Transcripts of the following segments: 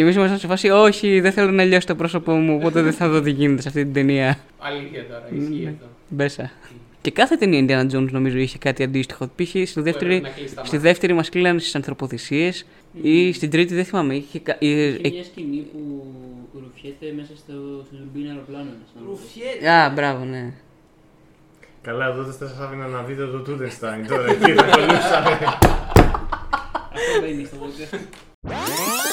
Και εμεί ήμασταν σε φάση, Όχι, δεν θέλω να λιώσει το πρόσωπό μου, οπότε δεν θα δω τι γίνεται σε αυτή την ταινία. Αλήθεια τώρα, ισχύει αυτό. Μπέσα. Και κάθε ταινία Indiana Jones νομίζω είχε κάτι αντίστοιχο. Π.χ. στη δεύτερη, να κλείσει τα στη μάτια. δεύτερη μας κλείνανε στις ανθρωποθυσίες ή στην τρίτη δεν θυμάμαι. Είχε, κα- ε, Έχει ε, μια σκηνή που ρουφιέται μέσα στο, στο τουρμπίνα αεροπλάνο. Ρουφιέται. Α, μπράβο, ναι. Καλά, εδώ δεν σας άφηνα να δείτε το Τούντενστάιν τώρα. Εκεί θα κολλούσαμε. Αυτό μπαίνει στο podcast.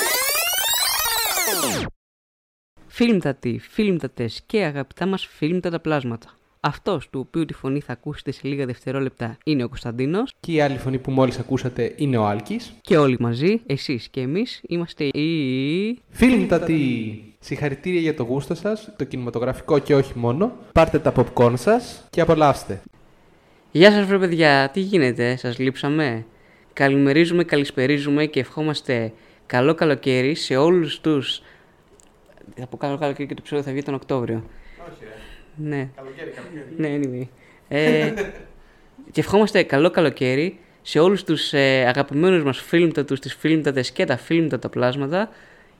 Φίλμτατοι, φίλμτατες και αγαπητά μας φίλμτατα πλάσματα. Αυτός του οποίου τη φωνή θα ακούσετε σε λίγα δευτερόλεπτα είναι ο Κωνσταντίνος Και η άλλη φωνή που μόλις ακούσατε είναι ο Άλκης. και όλοι μαζί, εσείς και εμείς, είμαστε οι... Φίλμτατοι! Συγχαρητήρια για το γούστο σας, το κινηματογραφικό και όχι μόνο. Πάρτε τα popcorn σας και απολαύστε. Γεια σας βρε παιδιά, τι γίνεται, σας λείψαμε; Καλημερίζουμε, καλησπερίζουμε και ευχόμαστε καλό καλοκαίρι σε όλους τους... Θα πω καλό καλοκαίρι και το επεισόδιο θα βγει τον Οκτώβριο. Ναι. Ναι, anyway. Ε, και ευχόμαστε καλό καλοκαίρι σε όλους τους ε, αγαπημένους μας φίλμτατους, τις φίλμτατες και τα φίλμτατα πλάσματα,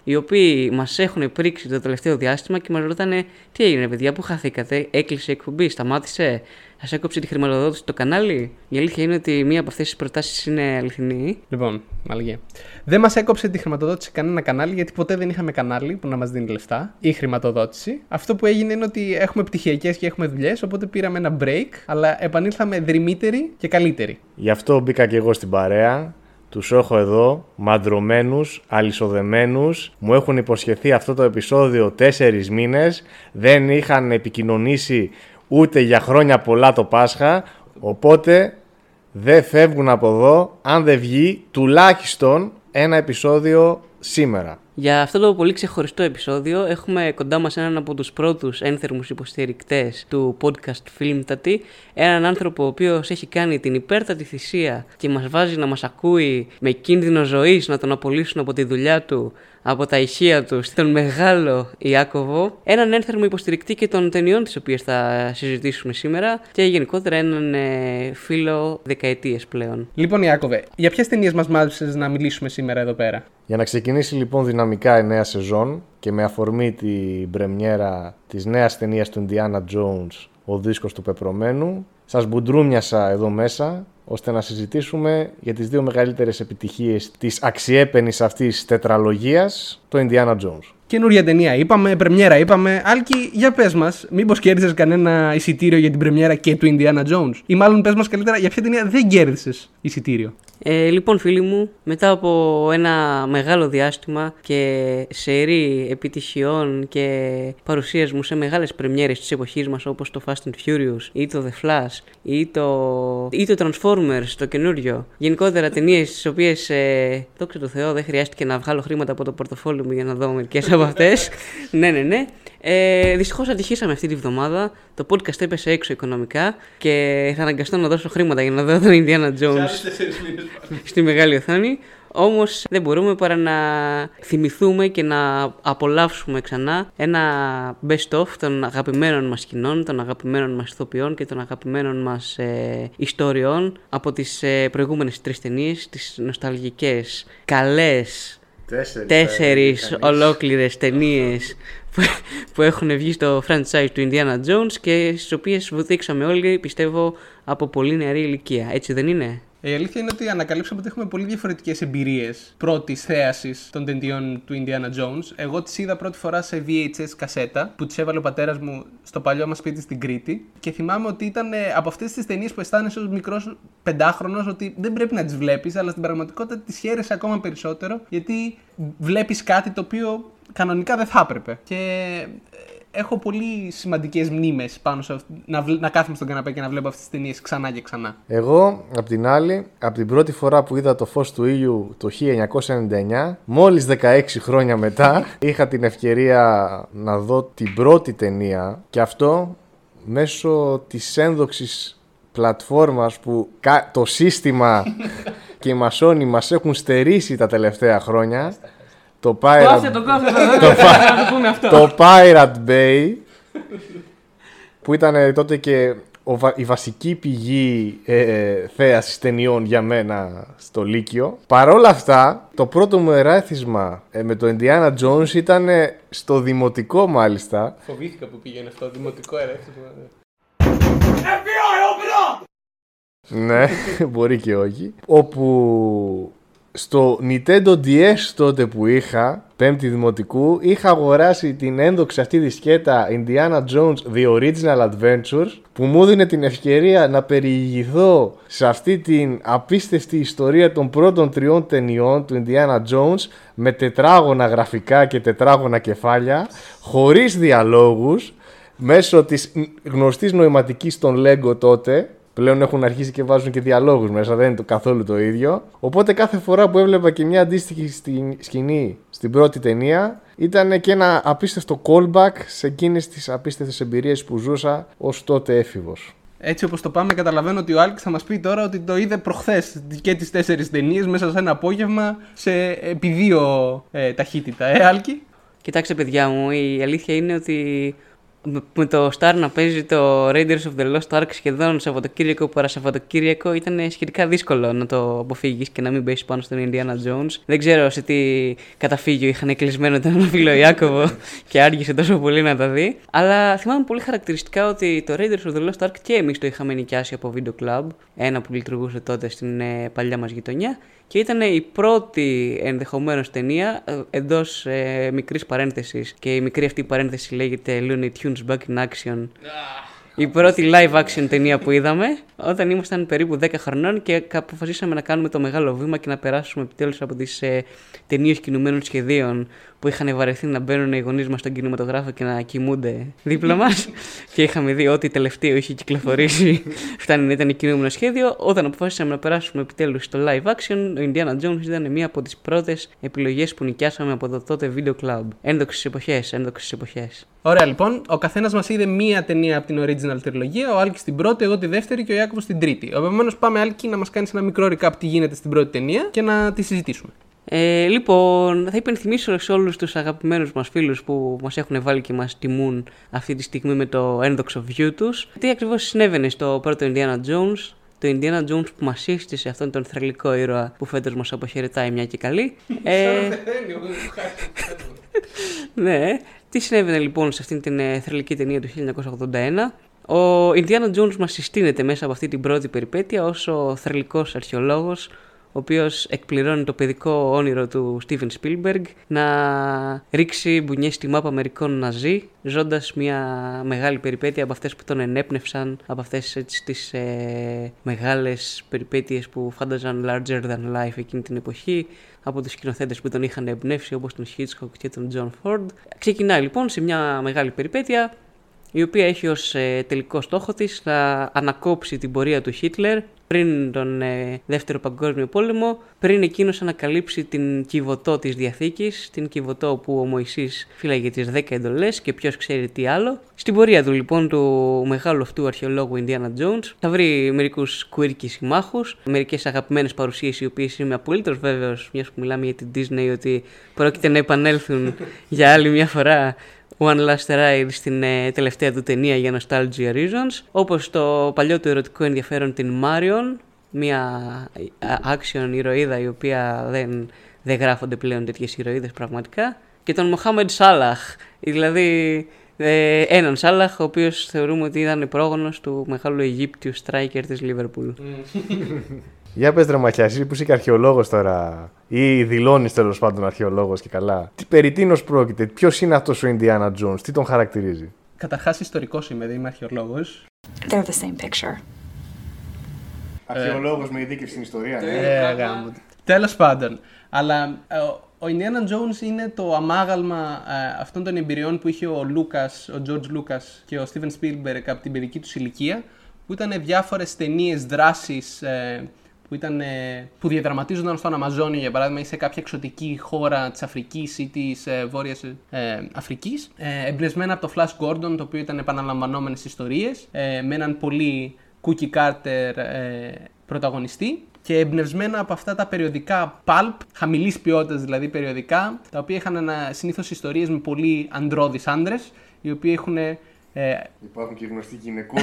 οι οποίοι μας έχουν πρίξει το τελευταίο διάστημα και μας ρωτάνε τι έγινε παιδιά, πού χαθήκατε, έκλεισε η εκπομπή, σταμάτησε, σας έκοψε τη χρηματοδότηση το κανάλι; Η αλήθεια είναι ότι μία από αυτές τις προτάσεις είναι αληθινή. Λοιπόν, μαλαγία. Δεν μας έκοψε τη χρηματοδότηση κανένα κανάλι, γιατί ποτέ δεν είχαμε κανάλι που να μας δίνει λεφτά ή χρηματοδότηση. Αυτό που έγινε είναι ότι έχουμε πτυχιακές και έχουμε δουλειές, οπότε πήραμε ένα break, αλλά επανήλθαμε δρυμύτεροι και καλύτεροι. Γι' αυτό μπήκα και εγώ στην παρέα. Τους έχω εδώ, μαντρωμένους, αλυσοδεμένους. Μου έχουν υποσχεθεί αυτό το επεισόδιο τέσσερις μήνες. Δεν είχαν επικοινωνήσει ούτε για χρόνια πολλά το Πάσχα. Οπότε δεν φεύγουν από εδώ αν δεν βγει τουλάχιστον ένα επεισόδιο σήμερα. Για αυτό το πολύ ξεχωριστό επεισόδιο έχουμε κοντά μας έναν από τους πρώτους ένθερμους υποστηρικτές του podcast Filmtati, έναν άνθρωπο ο οποίος έχει κάνει την υπέρτατη θυσία και μας βάζει να μας ακούει με κίνδυνο ζωής να τον απολύσουν από τη δουλειά του, από τα ηχεία του, τον μεγάλο Ιάκωβο, έναν ένθερμο υποστηρικτή και των ταινιών τις οποίες θα συζητήσουμε σήμερα και γενικότερα έναν ε, φίλο δεκαετίες πλέον. Λοιπόν, Ιάκωβε, για ποιες ταινίες μας μάζεψες να μιλήσουμε σήμερα εδώ πέρα; Για να ξεκινήσει λοιπόν δυναμικά η νέα σεζόν και με αφορμή την πρεμιέρα της νέας ταινίας του Indiana Jones, ο δίσκος του πεπρωμένου, σας μπουντρούμιασα εδώ μέσα ώστε να συζητήσουμε για τις δύο μεγαλύτερες επιτυχίες της αξιέπαινης αυτής τετραλογίας, το Indiana Jones. Καινούρια ταινία είπαμε, πρεμιέρα είπαμε. Άλκη, για πες μας, μήπως κέρδισες κανένα εισιτήριο για την πρεμιέρα και του Indiana Jones; Ή μάλλον πες μας καλύτερα, για ποια ταινία δεν κέρδισες εισιτήριο; Ε, λοιπόν φίλοι μου, μετά από ένα μεγάλο διάστημα και σερή επιτυχιών και παρουσίας μου σε μεγάλες πρεμιέρες της εποχής μας όπως το Fast and Furious ή το The Flash ή το, ή το Transformers το καινούριο γενικότερα ταινίες τις οποίες ε, δόξα τω Θεώ δεν χρειάστηκε να βγάλω χρήματα από το πορτοφόλι μου για να δω μερικές από αυτές ναι ναι ναι ε, Δυστυχώς ατυχήσαμε αυτή τη βδομάδα. Το podcast έπεσε έξω οικονομικά και θα αναγκαστώ να δώσω χρήματα για να δω τον Indiana Jones στη μεγάλη οθόνη. Όμως δεν μπορούμε παρά να θυμηθούμε και να απολαύσουμε ξανά ένα best of των αγαπημένων μας σκηνών, των αγαπημένων μας ηθοποιών και των αγαπημένων μας ε, ιστοριών από τις ε, προηγούμενες τρεις ταινίες, τις νοσταλγικές, καλές, Τέσσερις. τέσσερις ολόκληρες ταινίες που, που έχουν βγει στο franchise του Indiana Jones και στις οποίες βοηθήξαμε όλοι, πιστεύω, από πολύ νεαρή ηλικία. Έτσι δεν είναι; Η αλήθεια είναι ότι ανακαλύψαμε ότι έχουμε πολύ διαφορετικές εμπειρίες πρώτης θέασης των ταινιών του Indiana Jones. Εγώ τις είδα πρώτη φορά σε VHS κασέτα που τις έβαλε ο πατέρας μου στο παλιό μας σπίτι στην Κρήτη. Και θυμάμαι ότι ήταν ε, από αυτές τις ταινίες που αισθάνεσαι ως μικρός πεντάχρονος ότι δεν πρέπει να τις βλέπεις, αλλά στην πραγματικότητα τις χαίρεσαι ακόμα περισσότερο γιατί βλέπεις κάτι το οποίο κανονικά δεν θα έπρεπε. Και ε, έχω πολύ σημαντικές μνήμες πάνω σε αυτό. Να, βλ- να κάθομαι στον καναπέ και να βλέπω αυτές τις ταινίες ξανά και ξανά. Εγώ, απ' την άλλη, από την πρώτη φορά που είδα το φως του ήλιου το 1999, μόλις 16 χρόνια μετά, είχα την ευκαιρία να δω την πρώτη ταινία και αυτό μέσω της ένδοξης πλατφόρμας που κα- το σύστημα και οι μασόνοι μας έχουν στερήσει τα τελευταία χρόνια. Το Pirate, το κόφτε το, να το πούμε αυτό. το Pirate Bay που ήταν τότε και ο βα- η βασική πηγή ε, θέασης ταινιών για μένα στο Λύκειο. Παρ' όλα αυτά, το πρώτο μου εράθισμα ε, με το Indiana Jones ήταν ε, στο δημοτικό μάλιστα. Φοβήθηκα που πήγαινε αυτό, δημοτικό ερέθισμα. Ναι, μπορεί και όχι. Όπου στο Nintendo DS τότε που είχα, πέμπτη δημοτικού, είχα αγοράσει την ένδοξη αυτή τη σκέτα Indiana Jones The Original Adventures που μου έδινε την ευκαιρία να περιηγηθώ σε αυτή την απίστευτη ιστορία των πρώτων τριών ταινιών του Indiana Jones με τετράγωνα γραφικά και τετράγωνα κεφάλια, χωρίς διαλόγους, μέσω της γνωστής νοηματικής των Lego τότε, πλέον έχουν αρχίσει και βάζουν και διαλόγους μέσα, δεν είναι το καθόλου το ίδιο. Οπότε κάθε φορά που έβλεπα και μια αντίστοιχη στη- σκηνή στην πρώτη ταινία, ήταν και ένα απίστευτο callback σε εκείνες τις απίστευτες εμπειρίες που ζούσα ως τότε έφηβος. Έτσι όπως το πάμε καταλαβαίνω ότι ο Άλκης θα μας πει τώρα ότι το είδε προχθές και τις τέσσερις ταινίες μέσα σε ένα απόγευμα σε επί δύο ε, ταχύτητα. Ε, Άλκη; Κοιτάξτε, παιδιά μου, η αλήθεια είναι ότι με- με το Star να παίζει το Raiders of the Lost Ark σχεδόν Σαββατοκύριακο παρά Σαββατοκύριακο ήταν σχετικά δύσκολο να το αποφύγεις και να μην πέσει πάνω στον Indiana Jones. Δεν ξέρω σε τι καταφύγιο είχαν κλεισμένο τον φίλο Ιάκωβο και άργησε τόσο πολύ να τα δει. Αλλά θυμάμαι πολύ χαρακτηριστικά ότι το Raiders of the Lost Ark και εμείς το είχαμε νοικιάσει από Video Club, ένα που λειτουργούσε τότε στην ε, παλιά μας γειτονιά. Και ήταν η πρώτη ενδεχομένως ταινία εντός ε, μικρής παρένθεσης. Και η μικρή αυτή παρένθεση λέγεται Looney Tunes Back in Action. Η πρώτη live action ταινία που είδαμε όταν ήμασταν περίπου 10 χρονών και αποφασίσαμε να κάνουμε το μεγάλο βήμα και να περάσουμε επιτέλους από τις ε, ταινίες κινουμένων σχεδίων που είχαν βαρεθεί να μπαίνουν οι γονείς μας στον κινηματογράφο και να κοιμούνται δίπλα μας. και είχαμε δει ό,τι τελευταίο είχε κυκλοφορήσει. Φτάνει να ήταν κινούμενο σχέδιο. Όταν αποφάσισαμε να περάσουμε επιτέλους στο live action, ο Indiana Jones ήταν μία από τις πρώτες επιλογές που νοικιάσαμε από το τότε video club. Ένδοξες εποχές, ένδοξες εποχές. Ωραία λοιπόν, ο καθένας μας είδε μία ταινία από την original τριλογία, ο Άλκης την πρώτη, εγώ τη δεύτερη και ο Ιάκωβος την τρίτη. Επομένω πάμε Άλκη να μας κάνεις ένα μικρό recap τι γίνεται στην πρώτη ταινία και να τη συζητήσουμε. Ε, λοιπόν, θα υπενθυμίσω σε όλους τους αγαπημένους μας φίλους που μας έχουν βάλει και μας τιμούν αυτή τη στιγμή με το ένδοξο view τους. Τι ακριβώς συνέβαινε στο πρώτο Indiana Jones, το Indiana Jones που μας σύστησε αυτόν τον θρελικό ήρωα που φέτος μας αποχαιρετάει μια και καλή. Ε, ναι, τι συνέβαινε λοιπόν σε αυτήν την ε, θρελική ταινία του 1981. Ο Indiana Jones μας συστήνεται μέσα από αυτή την πρώτη περιπέτεια ως ο θρελικός αρχαιολόγος ο οποίος εκπληρώνει το παιδικό όνειρο του Steven Spielberg να ρίξει μπουνιές στη μάπα μερικών ναζί, ζώντας μια μεγάλη περιπέτεια από αυτές που τον ενέπνευσαν, από αυτές έτσι, τις ε, μεγάλες περιπέτειες που φάνταζαν larger than life εκείνη την εποχή, από τους σκηνοθέτες που τον είχαν εμπνεύσει όπως τον Hitchcock και τον John Ford. Ξεκινάει λοιπόν σε μια μεγάλη περιπέτεια η οποία έχει ως ε, τελικό στόχο της να ανακόψει την πορεία του Χίτλερ πριν τον ε, Δεύτερο Παγκόσμιο Πόλεμο, πριν εκείνος ανακαλύψει την κυβωτό της Διαθήκης, την κυβωτό όπου ο Μωυσής φύλαγε τις 10 εντολές και ποιος ξέρει τι άλλο. Στην πορεία του λοιπόν του μεγάλου αυτού αρχαιολόγου Indiana Jones θα βρει μερικούς quirky συμμάχους, μερικές αγαπημένες παρουσίες οι οποίες είμαι απολύτως βέβαιος, μιας που μιλάμε για την Disney, ότι πρόκειται να επανέλθουν για άλλη μια φορά One Last Ride στην ε, τελευταία του ταινία για nostalgia reasons, όπως το παλιό του ερωτικό ενδιαφέρον την Marion, μια ε, action ηρωίδα η οποία δεν, δεν γράφονται πλέον τέτοιες ηρωίδες πραγματικά, και τον Mohamed Salah, δηλαδή ε, έναν Σάλαχ, ο οποίος θεωρούμε ότι ήταν πρόγονος του μεγάλου Αιγύπτιου striker της Liverpool. Για πες ρε Μαχιάς, εσύ που είσαι και αρχαιολόγος τώρα ή δηλώνεις τέλος πάντων αρχαιολόγος και καλά. Τι περί τίνος πρόκειται, ποιος είναι αυτός ο Indiana Jones, τι τον χαρακτηρίζει; Καταρχάς ιστορικός είμαι, δεν είμαι αρχαιολόγος. They're the same picture. Αρχαιολόγος με ειδίκευση στην ιστορία, ναι. Ε, γάμο. Τέλος πάντων. Αλλά ε, ο- ο Indiana Jones είναι το αμάγαλμα ε, αυτών των εμπειριών που είχε ο Λούκας, ο George Λούκας και ο Steven Spielberg από την παιδική τους ηλικία, που ήταν διάφορες ταινίες δράσης ε, που, ήταν, ε, που διαδραματίζονταν στον Αμαζόνιο, για παράδειγμα, ή σε κάποια εξωτική χώρα της Αφρικής ή της ε, Βόρειας ε, Αφρικής, ε, εμπνευσμένα από το Flash Gordon, το οποίο ήταν επαναλαμβανόμενες ιστορίες, ε, με έναν πολύ cookie cutter ε, πρωταγωνιστή και εμπνευσμένα από αυτά τα περιοδικά pulp, χαμηλής ποιότητας δηλαδή περιοδικά, τα οποία είχαν συνήθως ιστορίες με πολύ αντρώδει άντρες, οι οποίοι έχουν. Ε, Υπάρχουν και γνωστοί γυναικοί.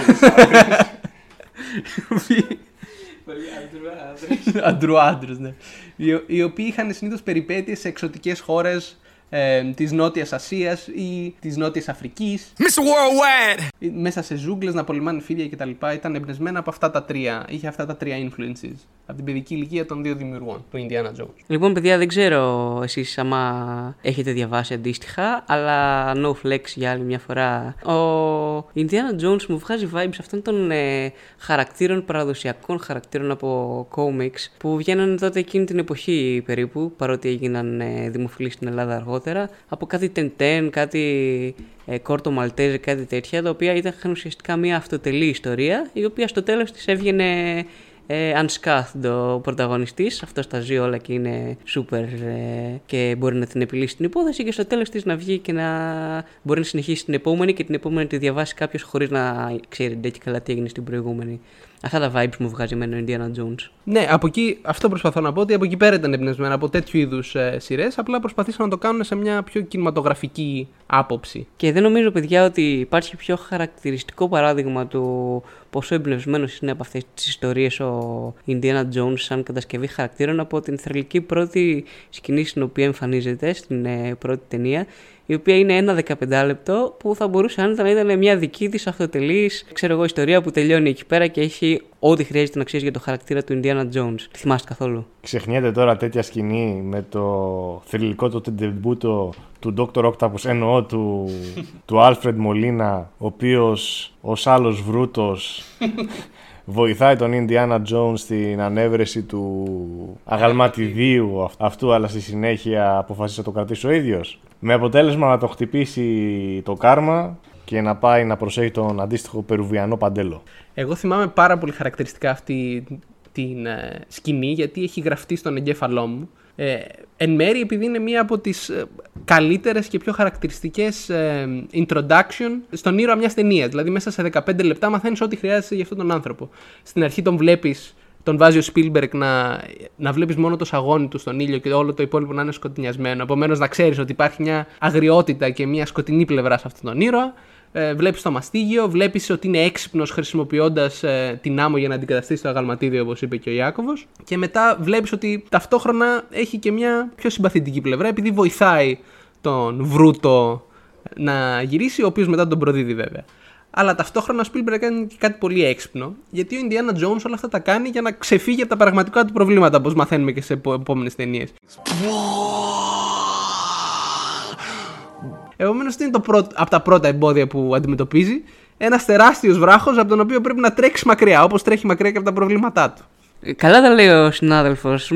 Αντρουάντρους, ναι. Οι, οι οποίοι είχαν συνήθως περιπέτειες σε εξωτικές χώρες ε, της Νότιας Ασίας ή της Νότιας Αφρικής. Mr. Worldwide! Ή Μέσα σε ζούγκλες να πολεμάνε φίδια κτλ. Ήταν εμπνευσμένα από αυτά τα τρία. Είχε αυτά τα τρία influences. Από την παιδική ηλικία των δύο δημιουργών, του Indiana Jones. Λοιπόν, παιδιά, δεν ξέρω εσείς άμα έχετε διαβάσει αντίστοιχα, αλλά no flex για άλλη μια φορά. Ο Indiana Jones μου βγάζει vibes αυτών των ε, χαρακτήρων, παραδοσιακών χαρακτήρων από comics που βγαίνανε τότε εκείνη την εποχή περίπου, παρότι έγιναν ε, δημοφιλείς στην Ελλάδα αργότερα, από κάτι Τεντέν, κάτι ε, Κόρτο Μαλτέζε, κάτι τέτοια, τα οποία ήταν ουσιαστικά μια αυτοτελή ιστορία, η οποία στο τέλος της έβγαινε ε, unscathed ο πρωταγωνιστής, αυτός τα ζει όλα και είναι super ε, και μπορεί να την επιλύσει την υπόθεση και στο τέλος της να βγει και να μπορεί να συνεχίσει την επόμενη και την επόμενη να τη διαβάσει κάποιος χωρίς να ξέρει ντε και καλά τι έγινε στην προηγούμενη. Αυτά τα vibes μου βγάζει εμένα ο Indiana Jones. Ναι, από εκεί, αυτό προσπαθώ να πω ότι από εκεί πέρα ήταν εμπνευσμένα από τέτοιου είδους ε, σειρές. Απλά προσπαθήσαν να το κάνουν σε μια πιο κινηματογραφική άποψη. Και δεν νομίζω, παιδιά, ότι υπάρχει πιο χαρακτηριστικό παράδειγμα του πόσο εμπνευσμένος είναι από αυτές τις ιστορίες ο Indiana Jones σαν κατασκευή χαρακτήρων από την θρελική πρώτη σκηνή στην οποία εμφανίζεται στην ε, πρώτη ταινία, η οποία είναι ένα 15 λεπτό που θα μπορούσε άνετα να ήταν μια δική της αυτοτελής, ξέρω εγώ, ιστορία που τελειώνει εκεί πέρα και έχει ό,τι χρειάζεται να ξέρεις για το χαρακτήρα του Indiana Jones. Τη θυμάστε καθόλου; Ξεχνιέται τώρα τέτοια σκηνή με το θρηλυκό το τεντεμπούτο του Dr. Octopus, εννοώ του, του Alfred Molina, ο οποίος ως άλλος βρούτος βοηθάει τον Indiana Jones στην ανέβρεση του αγαλματιδίου αυ- αυτού, αλλά στη συνέχεια αποφασίσει να το κρατήσει ο ίδιος. Με αποτέλεσμα να το χτυπήσει το κάρμα και να πάει να προσέχει τον αντίστοιχο περουβιανό παντέλο. Εγώ θυμάμαι πάρα πολύ χαρακτηριστικά αυτή την ε, σκηνή γιατί έχει γραφτεί στον εγκέφαλό μου. Ε, εν μέρει επειδή είναι μία από τις ε, καλύτερες και πιο χαρακτηριστικές ε, introduction στον ήρωα μιας ταινίας. Δηλαδή μέσα σε 15 λεπτά μαθαίνεις ό,τι χρειάζεσαι για αυτόν τον άνθρωπο. Στην αρχή τον βλέπεις, τον βάζει ο Spielberg να, να βλέπεις μόνο το σαγόνι του στον ήλιο και όλο το υπόλοιπο να είναι σκοτεινιασμένο. Επομένως να ξέρεις ότι υπάρχει μια αγριότητα και μια σκοτεινή πλευρά σε αυτόν τον ήρωα ε, βλέπεις το μαστίγιο, βλέπεις ότι είναι έξυπνος χρησιμοποιώντας ε, την άμμο για να αντικαταστήσει το αγαλματίδιο, όπως είπε και ο Ιάκωβος. Και μετά βλέπεις ότι ταυτόχρονα έχει και μια πιο συμπαθητική πλευρά, επειδή βοηθάει τον Βρούτο να γυρίσει, ο οποίος μετά τον προδίδει βέβαια. Αλλά ταυτόχρονα ο Spielberg κάνει και κάτι πολύ έξυπνο, γιατί ο Indiana Jones όλα αυτά τα κάνει για να ξεφύγει από τα πραγματικά του προβλήματα, όπως μαθαίνουμε και σε επόμενες ταινίες. Επομένω, τι είναι το πρώτο, από τα πρώτα εμπόδια που αντιμετωπίζει, ένας τεράστιος βράχος από τον οποίο πρέπει να τρέξει μακριά, όπως τρέχει μακριά και από τα προβλήματά του. Ε, Καλά τα λέει ο συνάδελφος.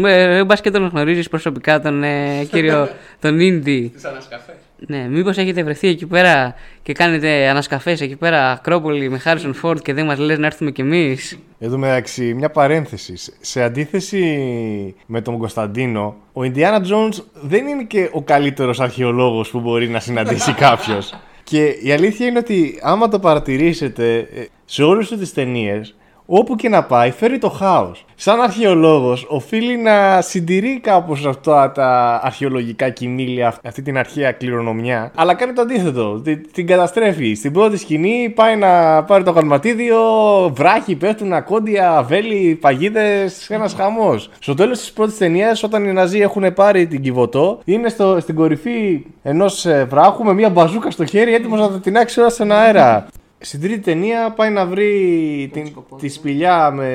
Μπα και τον γνωρίζεις προσωπικά τον ε, κύριο τον Ίντι. Τι ανασκαφέ. Ναι, μήπως έχετε βρεθεί εκεί πέρα και κάνετε ανασκαφές εκεί πέρα Ακρόπολη με Χάρισον Φόρτ και δεν μας λες να έρθουμε κι εμείς; Εδώ μεταξύ, μια παρένθεση. Σε αντίθεση με τον Κωνσταντίνο, ο Ιντιάνα Jones δεν είναι και ο καλύτερος αρχαιολόγος που μπορεί να συναντήσει κάποιος. Και η αλήθεια είναι ότι άμα το παρατηρήσετε ε, σε όλες του τις ταινίες, όπου και να πάει φέρει το χάος. Σαν αρχαιολόγος οφείλει να συντηρεί κάπως αυτά τα αρχαιολογικά κοιμήλια, αυτή την αρχαία κληρονομιά, αλλά κάνει το αντίθετο, τη- την καταστρέφει. Στην πρώτη σκηνή πάει να πάρει το γαλματίδιο, βράχοι, πέφτουν ακόντια, βέλη, παγίδες, ένας χαμός. Στο τέλος της πρώτης ταινίας, όταν οι Ναζί έχουν πάρει την Κιβωτό, είναι στο, στην κορυφή ενός ε, βράχου με μια μπαζούκα στο χέρι έτοιμος να το τεινάξει όλα στον αέρα. Στην τρίτη ταινία πάει να βρει την, τη σπηλιά με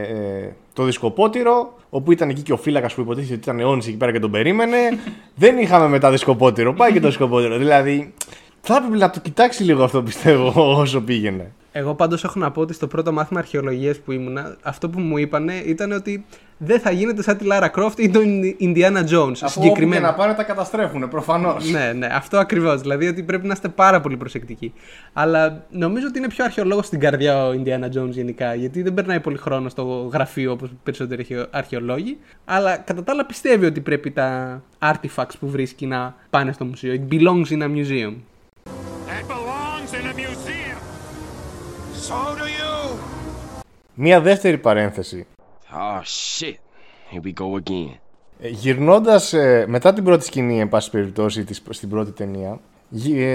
ε, το δισκοπότηρο, όπου ήταν εκεί και ο φύλακας που υποτίθεται ότι ήταν αιώνης εκεί πέρα και τον περίμενε. Δεν είχαμε μετά δισκοπότηρο, πάει και το δισκοπότηρο. Δηλαδή, θα έπρεπε να το κοιτάξει λίγο αυτό πιστεύω όσο πήγαινε. Εγώ πάντως έχω να πω ότι στο πρώτο μάθημα αρχαιολογίας που ήμουνα, αυτό που μου είπανε ήταν ότι δεν θα γίνεται σαν τη Λάρα Κρόφτ ή τον Ιντιάνα Jones. συγκεκριμένα. να πάνε τα καταστρέφουν, προφανώς. ναι, ναι, αυτό ακριβώς. Δηλαδή ότι πρέπει να είστε πάρα πολύ προσεκτικοί. Αλλά νομίζω ότι είναι πιο αρχαιολόγος στην καρδιά ο Ιντιάνα Jones γενικά. Γιατί δεν περνάει πολύ χρόνο στο γραφείο όπως περισσότεροι αρχαιο- αρχαιολόγοι. Αλλά κατά τα άλλα πιστεύει ότι πρέπει τα artifacts που βρίσκει να πάνε στο μουσείο. It belongs in a museum. So do you. Μία δεύτερη παρένθεση. Oh shit. Here we go again. Γυρνώντας μετά την πρώτη σκηνή, εν πάση περιπτώσει, της, στην πρώτη ταινία,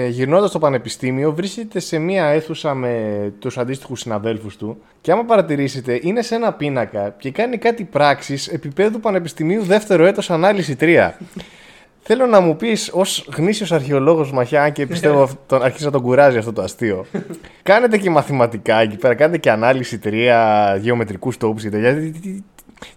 Γυρνώντας στο πανεπιστήμιο, βρίσκεται σε μία αίθουσα με τους αντίστοιχους συναδέλφους του. Και άμα παρατηρήσετε, είναι σε ένα πίνακα και κάνει κάτι πράξεις επίπεδου πανεπιστημίου δεύτερο έτος ανάλυση 3. Θέλω να μου πεις, ως γνήσιος αρχαιολόγος Μαχιά, και πιστεύω τον, αρχίζει να τον κουράζει αυτό το αστείο. κάνετε και μαθηματικά εκεί πέρα, κάνετε και ανάλυση 3, γεωμετρικούς τόπους και τέτοια. Τι, τι,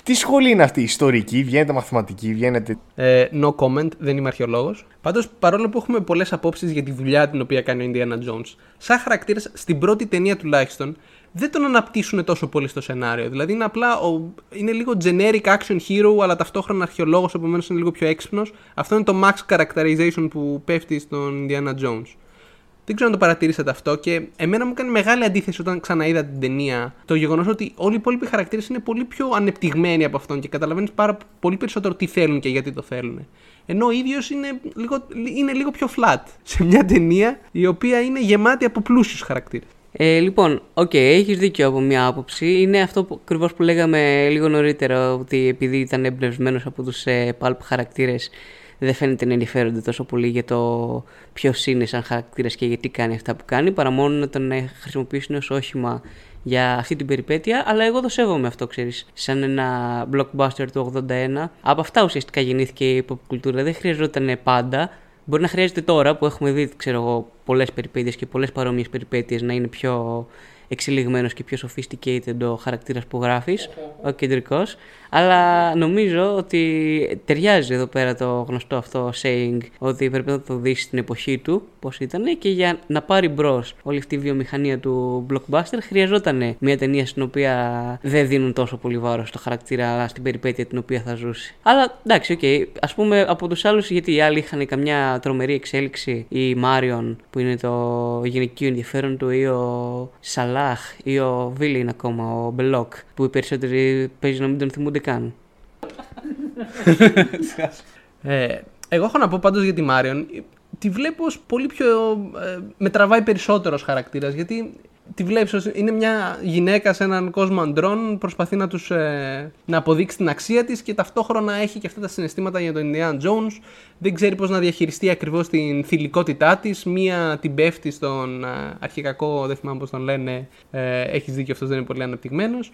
τι σχολή είναι αυτή, ιστορική, βγαίνετε μαθηματική, βγαίνετε. Ε, no comment, δεν είμαι αρχαιολόγος. Πάντως, παρόλο που έχουμε πολλές απόψεις για τη δουλειά την οποία κάνει ο Indiana Jones, σαν χαρακτήρας στην πρώτη ταινία τουλάχιστον, δεν τον αναπτύσσουν τόσο πολύ στο σενάριο. Δηλαδή είναι απλά ο, είναι λίγο generic action hero, αλλά ταυτόχρονα αρχαιολόγος, επομένως είναι λίγο πιο έξυπνος. Αυτό είναι το max characterization που πέφτει στον Indiana Jones. Δεν ξέρω αν το παρατηρήσατε αυτό και εμένα μου κάνει μεγάλη αντίθεση όταν ξαναείδα την ταινία το γεγονός ότι όλοι οι υπόλοιποι χαρακτήρες είναι πολύ πιο ανεπτυγμένοι από αυτόν και καταλαβαίνεις πάρα πολύ περισσότερο τι θέλουν και γιατί το θέλουν. Ενώ ο ίδιος είναι λίγο, είναι λίγο πιο flat σε μια ταινία η οποία είναι γεμάτη από πλούσιους χαρακτήρες. Ε, λοιπόν, OK, okay, έχεις δίκιο από μια άποψη. Είναι αυτό που, ακριβώς που λέγαμε λίγο νωρίτερα, ότι επειδή ήταν εμπνευσμένος από τους ε, pulp χαρακτήρες, δεν φαίνεται να ενδιαφέρονται τόσο πολύ για το ποιος είναι σαν χαρακτήρα και γιατί κάνει αυτά που κάνει, παρά μόνο να τον ε, χρησιμοποιήσουν ως όχημα για αυτή την περιπέτεια. Αλλά εγώ το σέβομαι αυτό, ξέρεις. Σαν ένα blockbuster του 81. Από αυτά ουσιαστικά γεννήθηκε η pop κουλτούρα. Δεν χρειαζόταν πάντα. Μπορεί να χρειάζεται τώρα που έχουμε δει, ξέρω εγώ, πολλές περιπέτειες και πολλές παρόμοιες περιπέτειες να είναι πιο εξελιγμένος και πιο sophisticated ο χαρακτήρας που γράφεις, ο κεντρικός. Αλλά νομίζω ότι ταιριάζει εδώ πέρα το γνωστό αυτό saying ότι πρέπει να το δεις στην εποχή του, πώς ήταν και για να πάρει μπρος όλη αυτή η βιομηχανία του blockbuster χρειαζόταν μια ταινία στην οποία δεν δίνουν τόσο πολύ βάρος στο χαρακτήρα αλλά στην περιπέτεια την οποία θα ζούσει. Αλλά εντάξει, OK, okay, ας πούμε από τους άλλους γιατί οι άλλοι είχαν καμιά τρομερή εξέλιξη, η Μάριον που είναι το γυναικείο ενδιαφέρον του ή ο Σαλάχ ή ο villain ακόμα, ο Μπελόκ που οι περισσότεροι παίζει να μην τον θυμούνται καν. ε, εγώ έχω να πω πάντως για τη Μάριον. Τη βλέπω ως πολύ πιο... Ε, με τραβάει περισσότερος χαρακτήρας γιατί τη βλέπεις ως είναι μια γυναίκα σε έναν κόσμο αντρών προσπαθεί να τους ε, να αποδείξει την αξία της και ταυτόχρονα έχει και αυτά τα συναισθήματα για τον Indiana Jones δεν ξέρει πώς να διαχειριστεί ακριβώς την θηλυκότητά της μία την πέφτει στον ε, αρχικακό δεν θυμάμαι πώς τον λένε ε, έχεις δίκιο αυτός δεν είναι πολύ αναπτυγμένος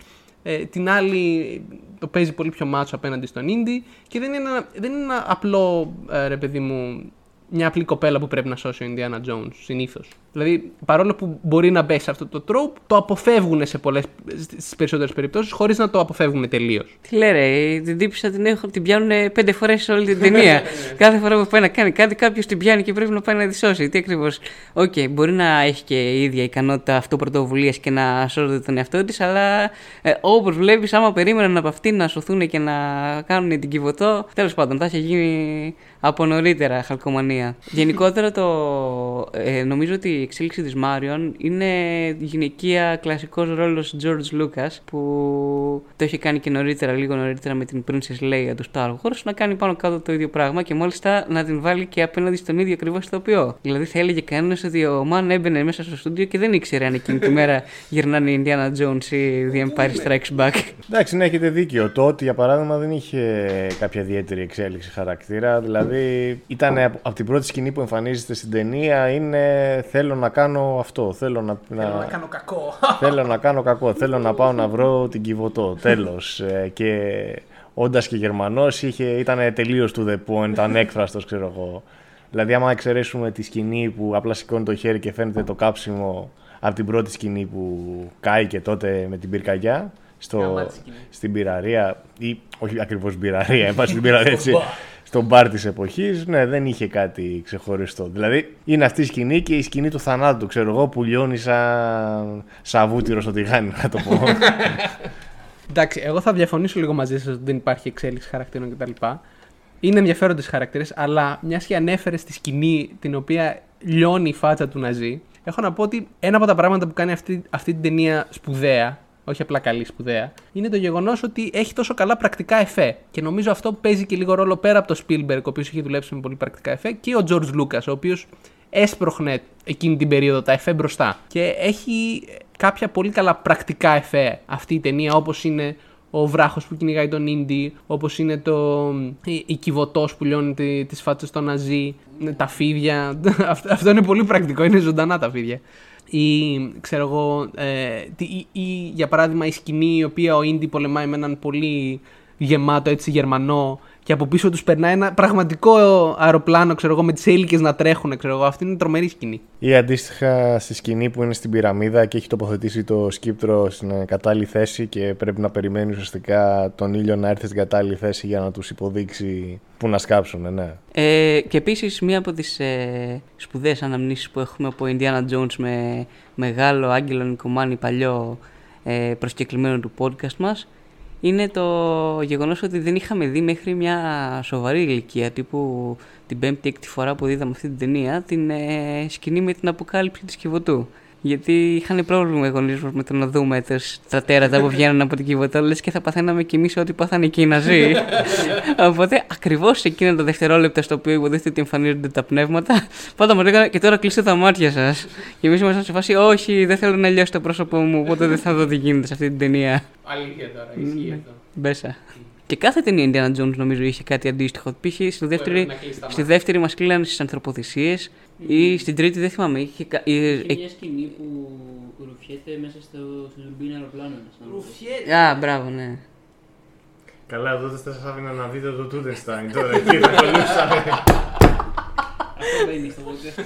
ε, την άλλη το παίζει πολύ πιο μάτσο απέναντι στον Ίντι και δεν είναι ένα, δεν είναι ένα απλό ε, ρε παιδί μου μια απλή κοπέλα που πρέπει να σώσει ο Indiana Jones συνήθως. Δηλαδή, παρόλο που μπορεί να μπει σε αυτό το τρόπο, το αποφεύγουν σε πολλές, στις περισσότερες περιπτώσεις, χωρίς να το αποφεύγουν τελείως. Τι λέει, την τύπισσα την, έχω, την πιάνουν πέντε φορές σε όλη την ταινία. Κάθε φορά που πάει να κάνει κάτι, κάποιος την πιάνει και πρέπει να πάει να τη σώσει. Τι ακριβώς. OK, okay, μπορεί να έχει και η ίδια ικανότητα αυτοπρωτοβουλίας και να σώζει τον εαυτό της, αλλά ε, όπως βλέπεις, άμα περίμεναν από αυτήν να σωθούν και να κάνουν την κυβωτό, τέλος πάντων θα έχει γίνει από νωρίτερα χαλκομανία. Γενικότερα το, ε, νομίζω ότι η εξέλιξη της Μάριον είναι γυναικεία κλασικός ρόλος George Lucas που το είχε κάνει και νωρίτερα, λίγο νωρίτερα με την Princess Leia του Star Wars να κάνει πάνω κάτω το ίδιο πράγμα και μάλιστα να την βάλει και απέναντι στον ίδιο ακριβώς ηθοποιό. Δηλαδή θα έλεγε κανένας ότι ο Μαν έμπαινε μέσα στο στούντιο και δεν ήξερε αν εκείνη τη μέρα γυρνάνε η Indiana Jones ή The Empire Strikes Back. Εντάξει, ναι, έχετε δίκιο. Το ότι για παράδειγμα δεν είχε κάποια ιδιαίτερη εξέλιξη χαρακτήρα. Δηλαδή Δηλαδή ήταν από την πρώτη σκηνή που εμφανίζεται στην ταινία είναι θέλω να κάνω αυτό, θέλω να, θέλω να, κάνω κακό. Θέλω να κάνω κακό, θέλω να πάω να βρω την Κιβωτό, τέλος. Ε, και όντας και Γερμανός ήταν τελείως to the point, ήταν έκφραστος ξέρω εγώ. Δηλαδή άμα εξαιρέσουμε τη σκηνή που απλά σηκώνει το χέρι και φαίνεται το κάψιμο από την πρώτη σκηνή που κάει και τότε με την πυρκαγιά στο, στην πυραρία ή όχι ακριβώς πυραρία, εν στην πυραρία έτσι, στο μπαρ της εποχής, ναι, δεν είχε κάτι ξεχωριστό. Δηλαδή είναι αυτή η σκηνή και η σκηνή του θανάτου, ξέρω εγώ, που λιώνει σαν σαβούτυρο στο τηγάνι, να το πω. Εντάξει, εγώ θα διαφωνήσω λίγο μαζί σας ότι δεν υπάρχει εξέλιξη χαρακτήρων κτλ. Είναι ενδιαφέροντες χαρακτήρες, αλλά μιας και ανέφερες στη σκηνή την οποία λιώνει η φάτσα του Ναζί, έχω να πω ότι ένα από τα πράγματα που κάνει αυτή, αυτή την ταινία σπουδαία όχι απλά καλή σπουδαία, είναι το γεγονός ότι έχει τόσο καλά πρακτικά εφέ. Και νομίζω αυτό παίζει και λίγο ρόλο πέρα από το Spielberg, ο οποίος έχει δουλέψει με πολύ πρακτικά εφέ, και ο George Lucas, ο οποίος έσπροχνε εκείνη την περίοδο τα εφέ μπροστά. Και έχει κάποια πολύ καλά πρακτικά εφέ αυτή η ταινία, όπως είναι ο βράχος που κυνηγάει τον Ίντι, όπως είναι το, η, η κυβωτός που λιώνει τι τις φάτσες των Ναζί, τα φίδια. Αυτό- Αυτό είναι πολύ πρακτικό, είναι ζωντανά τα φίδια. Ή, ξέρω εγώ, ε, τι- ή, ή, για παράδειγμα η σκηνή η οποία ο Ίντι πολεμάει με έναν πολύ γεμάτο έτσι Γερμανό και από πίσω τους περνάει ένα πραγματικό αεροπλάνο, ξέρω εγώ, με τις έλικες να τρέχουν, ξέρω εγώ. Αυτή είναι τρομερή σκηνή. Ή αντίστοιχα στη σκηνή που είναι στην πυραμίδα και έχει τοποθετήσει το σκύπτρο στην ε, κατάλληλη θέση και πρέπει να περιμένει ουσιαστικά τον ήλιο να έρθει στην κατάλληλη θέση για να τους υποδείξει που να σκάψουν, ναι. Ε, και επίσης, μία από τις ε, σπουδαίες αναμνήσεις που έχουμε από Indiana Jones με μεγάλο Άγγελο Νικομάνη παλιό ε, προσκεκλημένο του podcast μας είναι το γεγονός ότι δεν είχαμε δει μέχρι μια σοβαρή ηλικία τύπου την πέμπτη έκτη φορά που είδαμε αυτή την ταινία την ε, σκηνή με την αποκάλυψη της Κιβωτού. Γιατί είχαν πρόβλημα οι γονείς μας με το να δούμε τους- τα τέρατα που βγαίνουν από την Κιβωτό, λες και θα παθαίναμε κι εμείς ό,τι πάθανε και οι Ναζί. Οπότε ακριβώς σε εκείνο το δευτερόλεπτο στο οποίο υποτίθεται ότι εμφανίζονται τα πνεύματα, πάντα μα λέγανε και τώρα κλείστε τα μάτια σας. Και εμείς ήμασταν σε φάση, Όχι, δεν θέλω να λιώσει το πρόσωπό μου, οπότε δεν θα δω τι γίνεται σε αυτή την ταινία. Αλήθεια τώρα, ισχύει αυτό. Μπέσα. Και κάθε ταινία Indiana Jones νομίζω είχε κάτι αντίστοιχο. Π.χ. στη δεύτερη, να κλείσει τα στη μάτια. δεύτερη μας κλείνανε στις ανθρωποθυσίες ή στην τρίτη δεν θυμάμαι. Είχε, κα- ε, Έχει ε, μια σκηνή που ρουφιέται μέσα στο, στο τουρμπίνα αεροπλάνο. ε, Α, μπράβο, ναι. Καλά, εδώ δεν σας άφηνα να δείτε το Τούτενστάιν τώρα, εκεί θα κολλούσαμε. Αυτό μπαίνει στο podcast.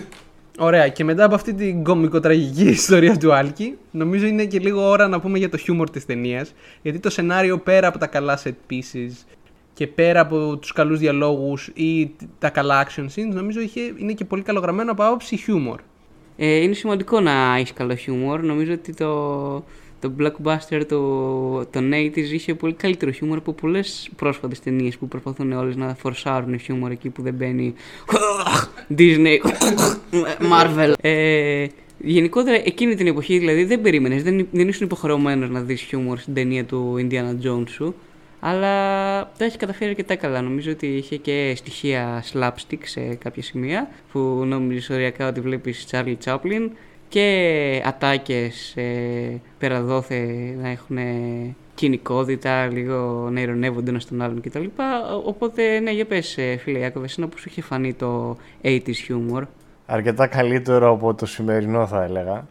Ωραία, και μετά από αυτή την κομικοτραγική ιστορία του Άλκη, νομίζω είναι και λίγο ώρα να πούμε για το χιούμορ της ταινίας. Γιατί το σενάριο πέρα από τα καλά set pieces και πέρα από τους καλούς διαλόγους ή τα καλά action scenes, νομίζω είχε, είναι και πολύ καλογραμμένο από άποψη χιούμορ. Ε, είναι σημαντικό να έχεις καλό χιούμορ. Νομίζω ότι το, το blockbuster το, των 80s είχε πολύ καλύτερο χιούμορ από πολλές πρόσφατες ταινίες που προσπαθούν όλες να φορσάρουν χιούμορ εκεί που δεν μπαίνει. Disney, Marvel. Ε, γενικότερα εκείνη την εποχή δηλαδή δεν περίμενες, δεν, δεν ήσουν υποχρεωμένος να δεις χιούμορ στην ταινία του Indiana Jones σου. Αλλά τα έχει καταφέρει αρκετά καλά. Νομίζω ότι είχε και στοιχεία slapstick σε κάποια σημεία που νόμιζες οριακά ότι βλέπεις Charlie Chaplin και ατάκες ε, πέρα δόθε να έχουν κοινικότητα, λίγο να ειρωνεύονται ένας στον άλλον κτλ. Οπότε, ναι, για πες ε, φίλε Ιάκωβε, εσένα πώς σου είχε φανεί το 80s humor. Αρκετά καλύτερο από το σημερινό θα έλεγα.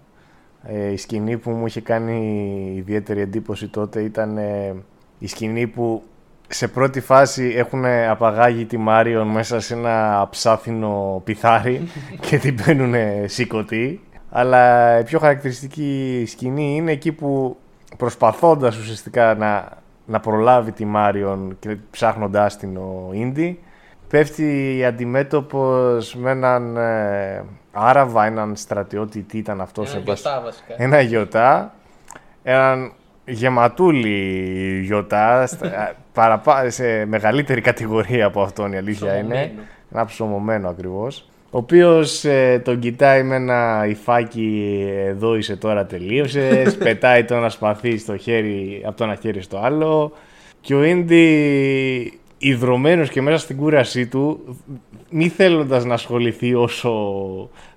Ε, η σκηνή που μου είχε κάνει ιδιαίτερη εντύπωση τότε ήταν ε, η σκηνή που σε πρώτη φάση έχουν απαγάγει τη Μάριον μέσα σε ένα ψάθινο πιθάρι και την παίρνουν σηκωτή. Αλλά η πιο χαρακτηριστική σκηνή είναι εκεί που προσπαθώντας ουσιαστικά να, να προλάβει τη Μάριον και ψάχνοντάς την ο Ίντι πέφτει αντιμέτωπος με έναν ε, Άραβα, έναν στρατιώτη, τι ήταν αυτός, εν πάση- βασικά. ένα γιοτά, έναν γεματούλη γιοτά, στα- παραπά, σε μεγαλύτερη κατηγορία από αυτόν η αλήθεια είναι. Ένα ψωμωμένο ακριβώς. Ο οποίος ε, τον κοιτάει με ένα υφάκι εδώ είσαι τώρα τελείωσες, πετάει το ένα σπαθί στο χέρι, από το ένα χέρι στο άλλο και ο Ίντι ιδρωμένος και μέσα στην κούρασή του μη θέλοντας να ασχοληθεί όσο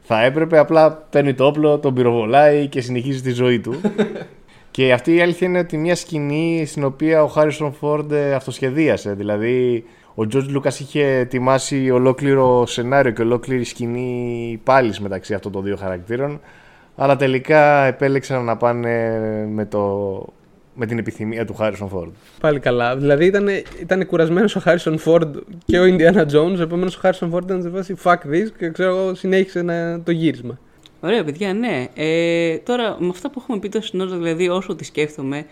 θα έπρεπε απλά παίρνει το όπλο, τον πυροβολάει και συνεχίζει τη ζωή του και αυτή η αλήθεια είναι ότι μια σκηνή στην οποία ο Χάρισον Φόρντ ε, αυτοσχεδίασε. Δηλαδή, ο Τζορτζ Λούκας είχε ετοιμάσει ολόκληρο σενάριο και ολόκληρη σκηνή πάλι μεταξύ αυτών των δύο χαρακτήρων. Αλλά τελικά επέλεξαν να πάνε με, το, με την επιθυμία του Χάρισον Φόρντ. Πάλι καλά. Δηλαδή ήταν, ήταν κουρασμένος ο Χάρισον Φόρντ και ο Indiana Jones. Επομένως ο Χάρισον Φόρντ ήταν σε φάση fuck this και ξέρω εγώ συνέχισε να, το γύρισμα. Ωραία, παιδιά, ναι. Ε, τώρα, με αυτά που έχουμε πει τόσο ώρα, δηλαδή, όσο τη σκέφτομαι,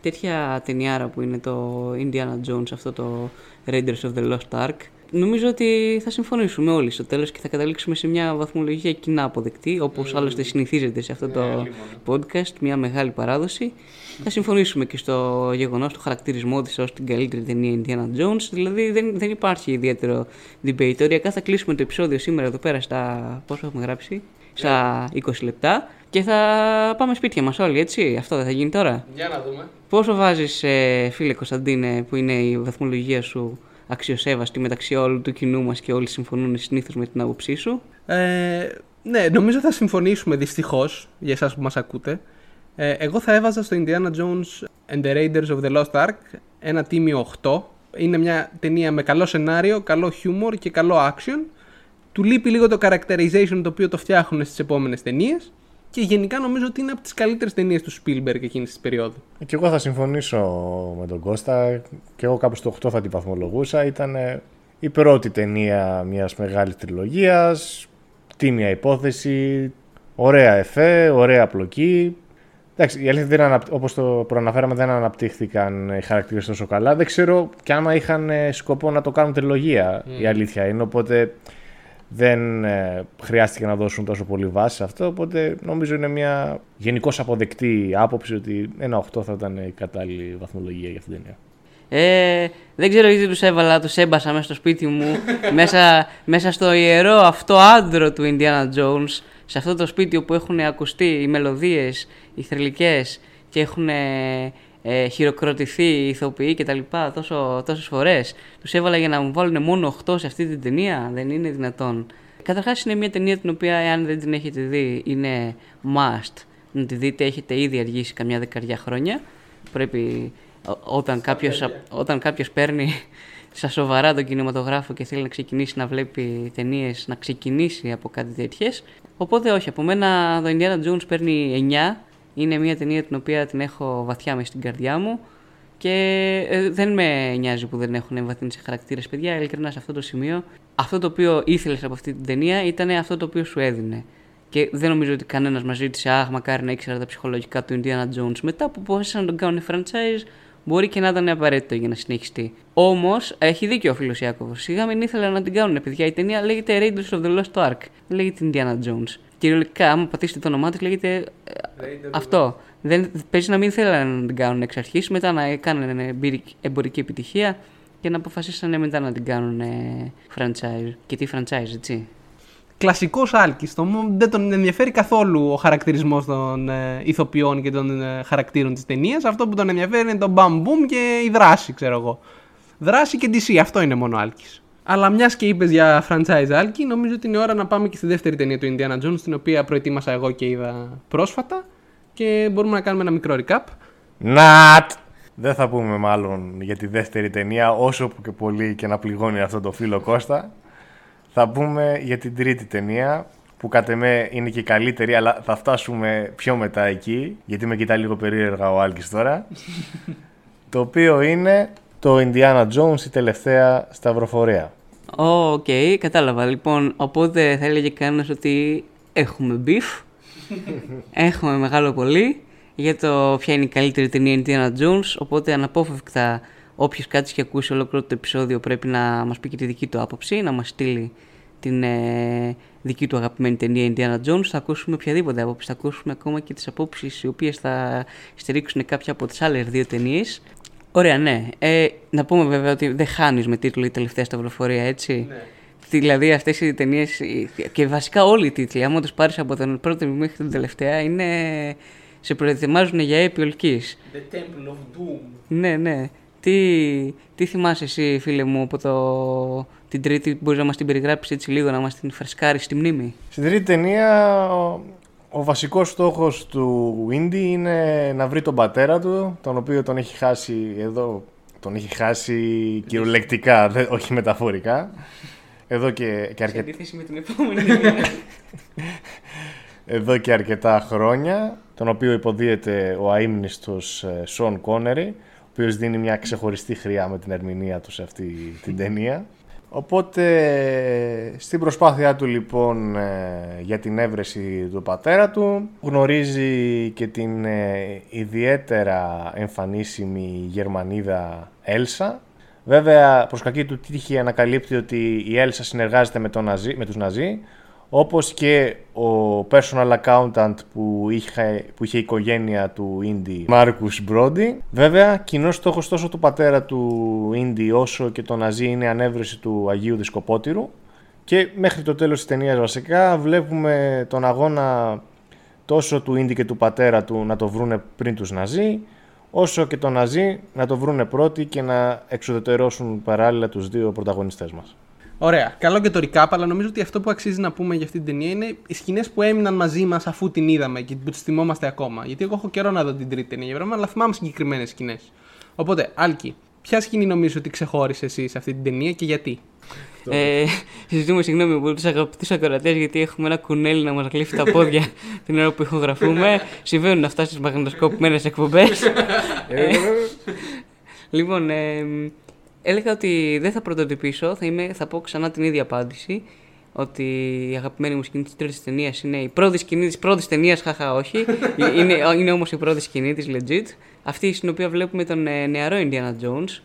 τέτοια ταινιάρα που είναι το Indiana Jones, αυτό το Raiders of the Lost Ark, νομίζω ότι θα συμφωνήσουμε όλοι στο τέλος και θα καταλήξουμε σε μια βαθμολογία κοινά αποδεκτή, όπως άλλωστε συνηθίζεται σε αυτό το podcast, μια μεγάλη παράδοση. Θα συμφωνήσουμε και στο γεγονός του χαρακτηρισμό της ως την καλύτερη ταινία Indiana Jones, δηλαδή δεν, δεν υπάρχει ιδιαίτερο debate. Οριακά θα κλείσουμε το επεισόδιο σήμερα εδώ πέρα στα... πόσο έχουμε γράψει; Στα 20 λεπτά και θα πάμε σπίτια μας όλοι, έτσι. Αυτό δεν θα γίνει τώρα. Για να δούμε. Πόσο βάζεις, ε, φίλε Κωνσταντίνε, που είναι η βαθμολογία σου αξιοσέβαστη μεταξύ όλου του κοινού μας και όλοι συμφωνούν συνήθως με την άποψή σου; Ε, ναι, νομίζω θα συμφωνήσουμε δυστυχώς για εσάς που μας ακούτε. Ε, εγώ θα έβαζα στο Indiana Jones and the Raiders of the Lost Ark ένα τίμιο 8. Είναι μια ταινία με καλό σενάριο, καλό χιούμορ και καλό action. Του λείπει λίγο το characterization το οποίο το φτιάχνουν στις επόμενες ταινίες. Και γενικά νομίζω ότι είναι από τις καλύτερες ταινίες του Spielberg εκείνης της περίοδου. Και εγώ θα συμφωνήσω με τον Κώστα. Και εγώ κάπου στο 8 θα την βαθμολογούσα. Ήταν ε, η πρώτη ταινία μιας μεγάλης τριλογίας. Τίμια υπόθεση. Ωραία εφέ, ωραία απλοκή. Εντάξει, η αλήθεια δεν αναπ... όπως το προαναφέραμε δεν αναπτύχθηκαν οι χαρακτήρες τόσο καλά. Δεν ξέρω και άμα είχαν ε, σκοπό να το κάνουν τριλογία, η αλήθεια είναι. Οπότε δεν ε, χρειάστηκε να δώσουν τόσο πολύ βάση σε αυτό. Οπότε νομίζω είναι μια γενικώς αποδεκτή άποψη ότι ένα 8 θα ήταν η κατάλληλη βαθμολογία για αυτήν την ταινία. Ε, δεν ξέρω γιατί τους έβαλα, τους έμπασα μέσα στο σπίτι μου, μέσα, μέσα στο ιερό αυτό άντρο του Indiana Jones, σε αυτό το σπίτι όπου έχουν ακουστεί οι μελωδίες, οι θρηλυκές και έχουν ε, χειροκροτηθεί οι ηθοποιοί και τα λοιπά τόσο, τόσες φορές. Τους έβαλα για να μου βάλουν μόνο 8 σε αυτή την ταινία, δεν είναι δυνατόν. Καταρχάς είναι μια ταινία την οποία εάν δεν την έχετε δει είναι must να τη δείτε, έχετε ήδη αργήσει καμιά δεκαριά χρόνια. Πρέπει ό- όταν κάποιος, όταν κάποιος παίρνει στα σοβαρά τον κινηματογράφο και θέλει να ξεκινήσει να βλέπει ταινίες, να ξεκινήσει από κάτι τέτοιες. Οπότε όχι, από μένα το Indiana Jones παίρνει 9. Είναι μια ταινία την οποία την έχω βαθιά μέσα στην καρδιά μου και ε, δεν με νοιάζει που δεν έχουν εμβαθύνει σε χαρακτήρες, παιδιά. Ειλικρινά σε αυτό το σημείο, αυτό το οποίο ήθελες από αυτή την ταινία ήταν αυτό το οποίο σου έδινε. Και δεν νομίζω ότι κανένας μας ζήτησε, Αχ, μακάρι να ήξερα τα ψυχολογικά του Indiana Jones. Μετά που αποφάσισαν να τον κάνουν franchise, μπορεί και να ήταν απαραίτητο για να συνεχιστεί. Όμως, έχει δίκιο ο φίλος Ιάκωβος. Σιγά μην ήθελα να την κάνουν, παιδιά. Η ταινία λέγεται Raiders of the Lost Ark. Δεν λέγεται Indiana Jones. Κυριολεκτικά, άμα πατήσετε το όνομά τη, λέγεται ε, αυτό. Δεν, παίζει να μην θέλανε να την κάνουν εξ αρχής, μετά να κάνουν εμπειρικ- εμπορική επιτυχία και να αποφασίσανε μετά να την κάνουν ε, franchise. Και τι franchise, έτσι. Κλασικός Άλκης. Δεν τον ενδιαφέρει καθόλου ο χαρακτηρισμός των ε, ηθοποιών και των ε, χαρακτήρων της ταινίας. Αυτό που τον ενδιαφέρει είναι το μπαμ μπουμ και η δράση, ξέρω εγώ. Δράση και DC, αυτό είναι μόνο Άλκης. Αλλά μιας και είπες για franchise Άλκη, νομίζω ότι είναι ώρα να πάμε και στη δεύτερη ταινία του Indiana Jones, την οποία προετοίμασα εγώ και είδα πρόσφατα. Και μπορούμε να κάνουμε ένα μικρό recap. Νατ! Δεν θα πούμε μάλλον για τη δεύτερη ταινία, όσο που και πολύ και να πληγώνει αυτό το φίλο Κώστα. Θα πούμε για την τρίτη ταινία, που κατ' εμέ είναι και η καλύτερη, αλλά θα φτάσουμε πιο μετά εκεί, γιατί με κοιτάει λίγο περίεργα ο Άλκης τώρα. το οποίο είναι το Indiana Jones, η τελευταία σταυροφορία. Ω, Οκ, κατάλαβα. Λοιπόν, οπότε θα έλεγε κανένας ότι έχουμε beef. έχουμε μεγάλο πολύ για το ποια είναι η καλύτερη ταινία Indiana Jones. Οπότε αναπόφευκτα όποιος κάτσει και ακούσει ολόκληρο το επεισόδιο πρέπει να μας πει και τη δική του άποψη, να μας στείλει την ε, δική του αγαπημένη ταινία Indiana Jones. Θα ακούσουμε οποιαδήποτε άποψη. Θα ακούσουμε ακόμα και τις απόψεις οι οποίες θα στηρίξουν κάποια από τις άλλες δύο ταινίες. Ωραία, ναι. Ε, να πούμε βέβαια ότι δεν χάνεις με τίτλο η τελευταία σταυροφορία, έτσι. Ναι. Δηλαδή αυτές οι ταινίες και βασικά όλοι οι τίτλοι, άμα τους πάρεις από τον πρώτο μέχρι την τελευταία, είναι. σε προετοιμάζουν για έπι ολκής. The Temple of Doom. Ναι, ναι. Τι, τι θυμάσαι εσύ, φίλε μου, από το, την τρίτη, μπορείς να μας την περιγράψεις έτσι λίγο, να μας την φρεσκάρεις στη μνήμη; Στην τρίτη ταινία, ο, ο βασικός στόχος του Indy είναι να βρει τον πατέρα του, τον οποίο τον έχει χάσει εδώ, τον έχει χάσει κυριολεκτικά, δε- όχι μεταφορικά. Εδώ και, και, αρκε... αντίθεση με την επόμενη ταινία. εδώ και αρκετά χρόνια, τον οποίο υποδίεται ο αείμνηστος ε, Σον Κόνερι, ο οποίος δίνει μια ξεχωριστή χρειά με την ερμηνεία του σε αυτή την ταινία. Οπότε, στην προσπάθειά του λοιπόν ε, για την έβρεση του πατέρα του, γνωρίζει και την ε, ιδιαίτερα εμφανίσιμη Γερμανίδα Έλσα. Βέβαια, προς κακή του τύχη ανακαλύπτει ότι η Έλσα συνεργάζεται με, τον Ναζί, με τους Ναζί, όπως και ο personal accountant που είχε, που είχε η οικογένεια του Indy, Μάρκους Μπρόντι. Βέβαια, κοινός στόχος τόσο του πατέρα του Indy όσο και το Ναζί είναι η ανέβρεση του Αγίου Δισκοπότηρου. Και μέχρι το τέλος της ταινίας βασικά βλέπουμε τον αγώνα τόσο του Indy και του πατέρα του να το βρούνε πριν τους Ναζί, όσο και το Ναζί να το βρούνε πρώτοι και να εξουδετερώσουν παράλληλα τους δύο πρωταγωνιστές μας. Ωραία. Καλό και το recap, αλλά νομίζω ότι αυτό που αξίζει να πούμε για αυτή την ταινία είναι οι σκηνές που έμειναν μαζί μας αφού την είδαμε και που τις θυμόμαστε ακόμα. Γιατί εγώ έχω καιρό να δω την τρίτη ταινία, για παράδειγμα, αλλά θυμάμαι συγκεκριμένες σκηνές. Οπότε, Άλκη, ποια σκηνή νομίζω ότι ξεχώρισες εσύ σε αυτή την ταινία και γιατί; Ε, ζητούμε συγγνώμη από τους αγαπητούς ακροατές γιατί έχουμε ένα κουνέλι να μας γλύφει τα πόδια την ώρα που ηχογραφούμε. Συμβαίνουν αυτά στις μαγνητοσκοπημένες εκπομπές. λοιπόν, ε, έλεγα ότι δεν θα πρωτοτυπήσω, θα, είμαι, θα πω ξανά την ίδια απάντηση. Ότι η αγαπημένη μου σκηνή της τρίτης ταινίας είναι η πρώτη σκηνή της πρώτης ταινίας, χαχά όχι. είναι είναι όμως η πρώτη σκηνή της, legit. Αυτή στην οποία βλέπουμε τον ε, νεαρό Indiana Jones,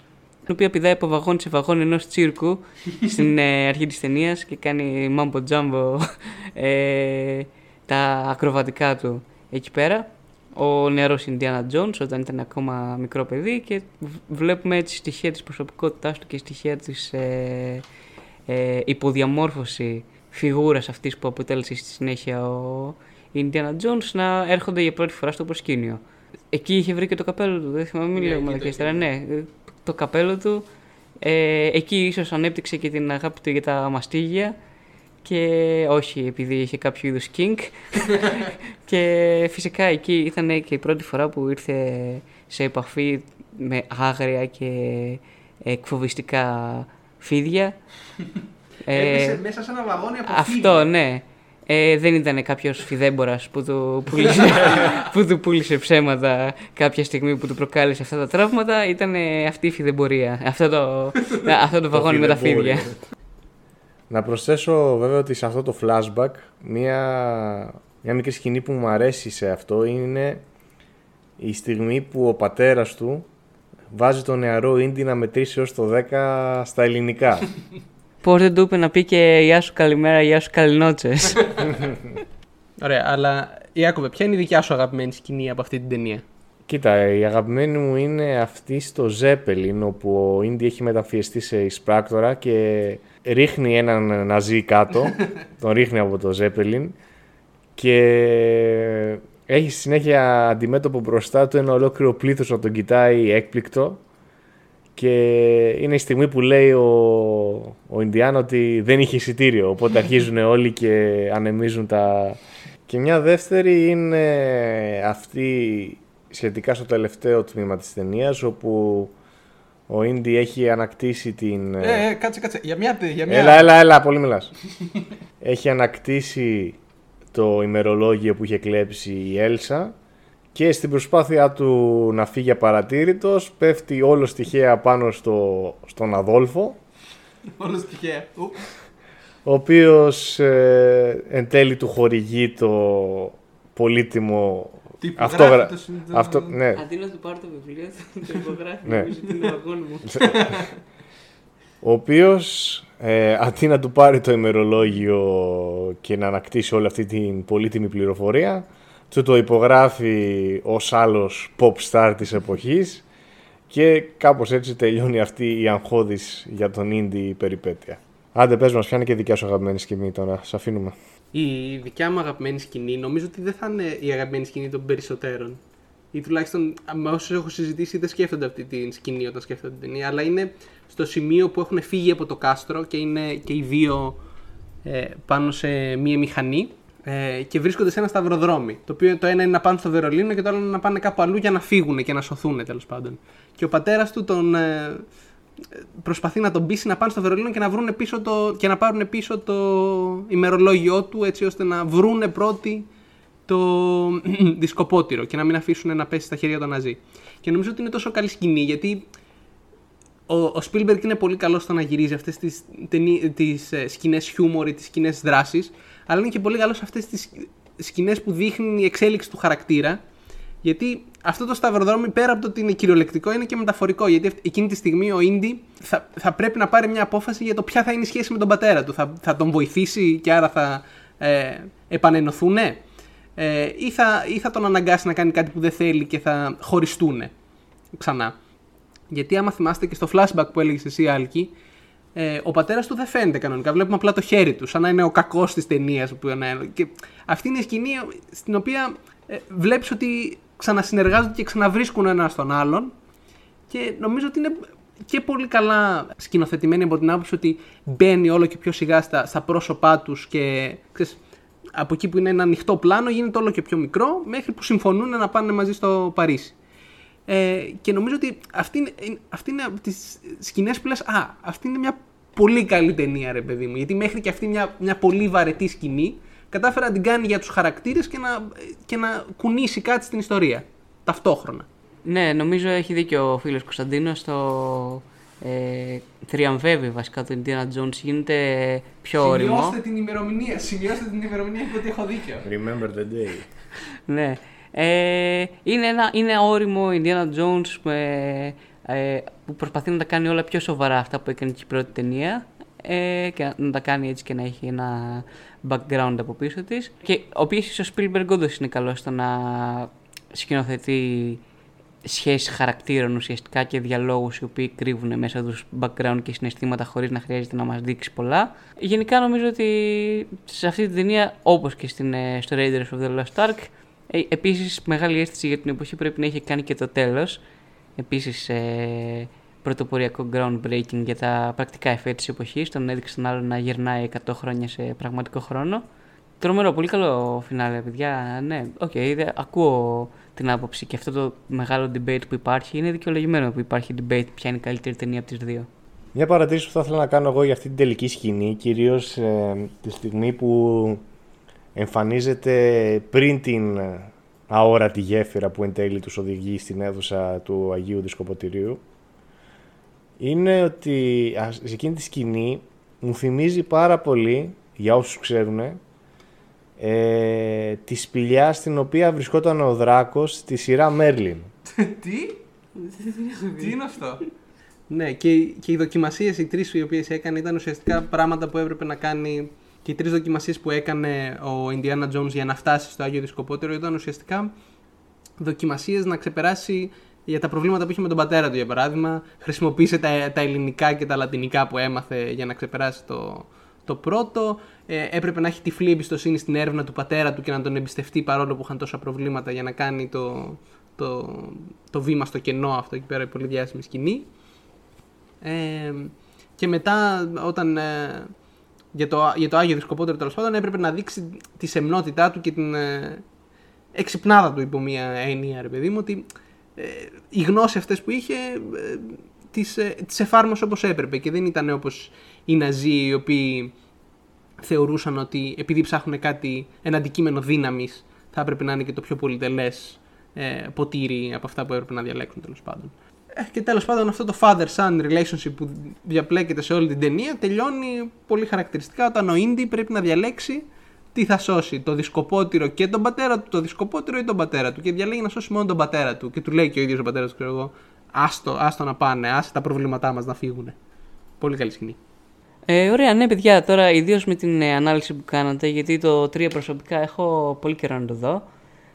την οποία πηδάει από βαγόν σε βαγόν ενός τσίρκου στην ε, αρχή της ταινίας και κάνει mambo jumbo ε, τα ακροβατικά του εκεί πέρα. Ο νεαρός Indiana Jones όταν ήταν ακόμα μικρό παιδί και β- βλέπουμε έτσι στοιχεία της προσωπικότητάς του και στοιχεία της ε, ε, υποδιαμόρφωση φιγούρας αυτής που αποτέλεσε στη συνέχεια ο Indiana Jones να έρχονται για πρώτη φορά στο προσκήνιο. Εκεί είχε βρει και το καπέλο του, δεν θυμάμαι, μην Ναι, λέω εκεί το μαλακίες είχε τώρα, ναι, το καπέλο του. Ε, εκεί ίσως ανέπτυξε και την αγάπη του για τα μαστίγια και όχι επειδή είχε κάποιο είδους kink και φυσικά εκεί ήταν και η πρώτη φορά που ήρθε σε επαφή με άγρια και εκφοβιστικά φίδια. Ε, μέσα σε ένα βαγόνι από αυτό, ναι. Ε, δεν ήταν κάποιος φιδέμπορας που του, πούλησε, που του πούλησε ψέματα κάποια στιγμή που του προκάλεσε αυτά τα τραύματα. Ήταν αυτή η φιδεμπορία. Αυτό το, αυτό το βαγόνι με τα φιδεμπόριο. φίδια. Να προσθέσω βέβαια ότι σε αυτό το flashback μια, μια μικρή σκηνή που μου αρέσει σε αυτό είναι η στιγμή που ο πατέρας του βάζει τον νεαρό Ίντι να μετρήσει έως το 10 στα ελληνικά. Πώς δεν του είπε να πει και Γεια σου καλημέρα, Γεια σου καληνότσες. Ωραία, αλλά Ιάκωβε, ποια είναι η δικιά σου αγαπημένη σκηνή από αυτή την ταινία; Κοίτα, η αγαπημένη μου είναι αυτή στο Zeppelin όπου ο Ίντι έχει μεταφιεστεί σε εισπράκτορα και ρίχνει έναν ναζί κάτω, τον ρίχνει από το Zeppelin και έχει συνέχεια αντιμέτωπο μπροστά του ένα ολόκληρο πλήθος να τον κοιτάει έκπληκτο και είναι η στιγμή που λέει ο, ο Ινδιάν ότι δεν είχε εισιτήριο οπότε αρχίζουν όλοι και ανεμίζουν τα... Και μια δεύτερη είναι αυτή σχετικά στο τελευταίο τμήμα της ταινίας όπου ο Ίντι έχει ανακτήσει την... Ε, ε, κάτσε, κάτσε. Για μια. Για μια... Έλα, έλα, έλα, πολύ μιλάς. έχει ανακτήσει το ημερολόγιο που είχε κλέψει η Έλσα και στην προσπάθειά του να φύγει απαρατήρητος πέφτει όλο τυχαία πάνω στο, στον Αδόλφο Όλο τυχαία. Ου. ο οποίος ε, εν τέλει του χορηγεί το πολύτιμο Τυπογράφει αυτόγρα- το συν- το- αυτό, ναι, Αντί να του πάρω το βιβλίο, θα το υπογράφει. Ναι. Νομίζω ότι είναι βαγόνι μου. ο οποίος ε, αντί να του πάρει το ημερολόγιο και να ανακτήσει όλη αυτή την πολύτιμη πληροφορία του το υπογράφει ως άλλος pop star της εποχής και κάπως έτσι τελειώνει αυτή η αγχώδης για τον indie περιπέτεια. Άντε πες μας, ποια είναι και η δικιά σου αγαπημένη σκηνή τώρα, σε αφήνουμε. Η δικιά μου αγαπημένη σκηνή νομίζω ότι δεν θα είναι η αγαπημένη σκηνή των περισσότερων. Ή τουλάχιστον με όσους έχω συζητήσει δεν σκέφτονται αυτή τη σκηνή όταν σκέφτονται την ταινία. Αλλά είναι στο σημείο που έχουν φύγει από το κάστρο και είναι και οι δύο ε, πάνω σε μία μηχανή ε, και βρίσκονται σε ένα σταυροδρόμι. Το οποίο το ένα είναι να πάνε στο Βερολίνο και το άλλο είναι να πάνε κάπου αλλού για να φύγουν και να σωθούν τέλος πάντων. Και ο πατέρας του τον, ε, προσπαθεί να τον πείσει να πάνε στο Βερολίνο και να, βρούνε πίσω το, και να πάρουν πίσω το ημερολόγιο του έτσι ώστε να βρούνε πρώτοι το δισκοπότηρο και να μην αφήσουν να πέσει στα χέρια των Ναζί. Και νομίζω ότι είναι τόσο καλή σκηνή γιατί ο, ο Spielberg είναι πολύ καλός στο να γυρίζει αυτές τις, ταινί, τις ε, σκηνές χιούμορ ή τις σκηνές δράσης αλλά είναι και πολύ καλός σε αυτές τις σκηνές που δείχνει η εξέλιξη του χαρακτήρα γιατί αυτό το σταυροδρόμι πέρα από το ότι είναι κυριολεκτικό είναι και μεταφορικό. Γιατί αυ- εκείνη τη στιγμή ο Ίντι θα, θα πρέπει να πάρει μια απόφαση για το ποια θα είναι η σχέση με τον πατέρα του. Θα, θα τον βοηθήσει και άρα θα ε, επανενωθούν ε, ή, θα, ή θα τον αναγκάσει να κάνει κάτι που δεν θέλει και θα χωριστούν ξανά. Γιατί άμα θυμάστε και στο flashback που έλεγες εσύ, Άλκη, ε, ο πατέρας του δεν φαίνεται κανονικά. Βλέπουμε απλά το χέρι του, σαν να είναι ο κακός της ταινίας. Και αυτή είναι η σκηνή στην οποία ε, βλέπεις ότι ξανασυνεργάζονται και ξαναβρίσκουν ένα τον άλλον. Και νομίζω ότι είναι και πολύ καλά σκηνοθετημένη από την άποψη ότι μπαίνει όλο και πιο σιγά στα, στα πρόσωπά τους και ξέρεις, από εκεί που είναι ένα ανοιχτό πλάνο γίνεται όλο και πιο μικρό μέχρι που συμφωνούν να πάνε μαζί στο Παρίσι. Ε, και νομίζω ότι αυτή είναι, αυτή είναι από τις σκηνές που λες «Α, αυτή είναι μια πολύ καλή ταινία ρε παιδί μου». Γιατί μέχρι και αυτή μια, μια πολύ βαρετή σκηνή κατάφερε να την κάνει για τους χαρακτήρες και να, και να κουνήσει κάτι στην ιστορία. Ταυτόχρονα. Ναι, νομίζω έχει δίκιο ο φίλος Κωνσταντίνος. Το ε, θριαμβεύει βασικά το Indiana Jones. Γίνεται πιο όριμο. Σημειώστε την ημερομηνία. Σημειώστε την ημερομηνία γιατί έχω δίκιο. Remember the day. Ναι. Ε, είναι, ένα, είναι όριμο Indiana Jones με, ε, που προσπαθεί να τα κάνει όλα πιο σοβαρά αυτά που έκανε και η πρώτη ταινία ε, και να τα κάνει έτσι και να έχει ένα background από πίσω της και ο οποίος ο Spielberg όντως είναι καλός στο να σκηνοθετεί σχέσεις χαρακτήρων ουσιαστικά και διαλόγους οι οποίοι κρύβουν μέσα τους background και συναισθήματα χωρίς να χρειάζεται να μας δείξει πολλά. Γενικά νομίζω ότι σε αυτή την ταινία όπως και στην, ε, στο Raiders of the Lost Ark ε, επίσης μεγάλη αίσθηση για την εποχή πρέπει να έχει κάνει και το τέλος. Επίσης ε, πρωτοποριακό groundbreaking για τα πρακτικά εφέ της εποχής. Τον έδειξε τον άλλο να γυρνάει 100 χρόνια σε πραγματικό χρόνο. Τρομερό, πολύ καλό φινάλε, παιδιά. Ναι, OK, okay, ακούω την άποψη και αυτό το μεγάλο debate που υπάρχει. Είναι δικαιολογημένο που υπάρχει debate ποια είναι η καλύτερη ταινία από τις δύο. Μια παρατήρηση που θα ήθελα να κάνω εγώ για αυτή την τελική σκηνή, κυρίως ε, τη στιγμή που εμφανίζεται πριν την αόρατη γέφυρα που εν τέλει τους οδηγεί στην αίθουσα του Αγίου Δισκοποτηρίου, είναι ότι σε εκείνη τη σκηνή μου θυμίζει πάρα πολύ, για όσους ξέρουν, ε, τη σπηλιά στην οποία βρισκόταν ο δράκος στη σειρά Μέρλιν. Τι; Τι είναι αυτό; ναι, και, και οι δοκιμασίες, οι τρεις οι οποίες έκανε ήταν ουσιαστικά πράγματα που έπρεπε να κάνει και οι τρεις δοκιμασίες που έκανε ο Indiana Jones για να φτάσει στο Άγιο Δισκοπότερο ήταν ουσιαστικά δοκιμασίες να ξεπεράσει για τα προβλήματα που είχε με τον πατέρα του για παράδειγμα. Χρησιμοποίησε τα, τα ελληνικά και τα λατινικά που έμαθε για να ξεπεράσει το, το πρώτο. Ε, έπρεπε να έχει τυφλή εμπιστοσύνη στην έρευνα του πατέρα του και να τον εμπιστευτεί παρόλο που είχαν τόσα προβλήματα για να κάνει το, το, το βήμα στο κενό αυτό εκεί πέρα η πολύ διάσημη σκηνή. Ε, και μετά όταν ε, για, το, για το Άγιο Δισκοπότερο τέλος πάντων έπρεπε να δείξει τη σεμνότητά του και την ε, εξυπνάδα του υπό μία έννοια ρε παιδί μου ότι ε, οι γνώσεις αυτές που είχε ε, τις, ε, τις εφάρμοσε όπως έπρεπε και δεν ήταν όπως οι Ναζί οι οποίοι θεωρούσαν ότι επειδή ψάχνουν κάτι, ένα αντικείμενο δύναμης θα έπρεπε να είναι και το πιο πολυτελές ε, ποτήρι από αυτά που έπρεπε να διαλέξουν τέλος πάντων. Ε, και τέλος πάντων αυτό το father-son relationship που διαπλέκεται σε όλη την ταινία τελειώνει πολύ χαρακτηριστικά όταν ο Ίντι πρέπει να διαλέξει τι θα σώσει, το δισκοπότηρο και τον πατέρα του, το δισκοπότηρο ή τον πατέρα του. Και διαλέγει να σώσει μόνο τον πατέρα του. Και του λέει και ο ίδιος ο πατέρας του, ξέρω εγώ, άστο, άστο να πάνε, άσε τα προβλήματά μας να φύγουν. Πολύ καλή σκηνή. Ε, ωραία, ναι, παιδιά, τώρα ιδίως με την ε, ανάλυση που κάνατε, γιατί το 3 προσωπικά έχω πολύ καιρό να το δω.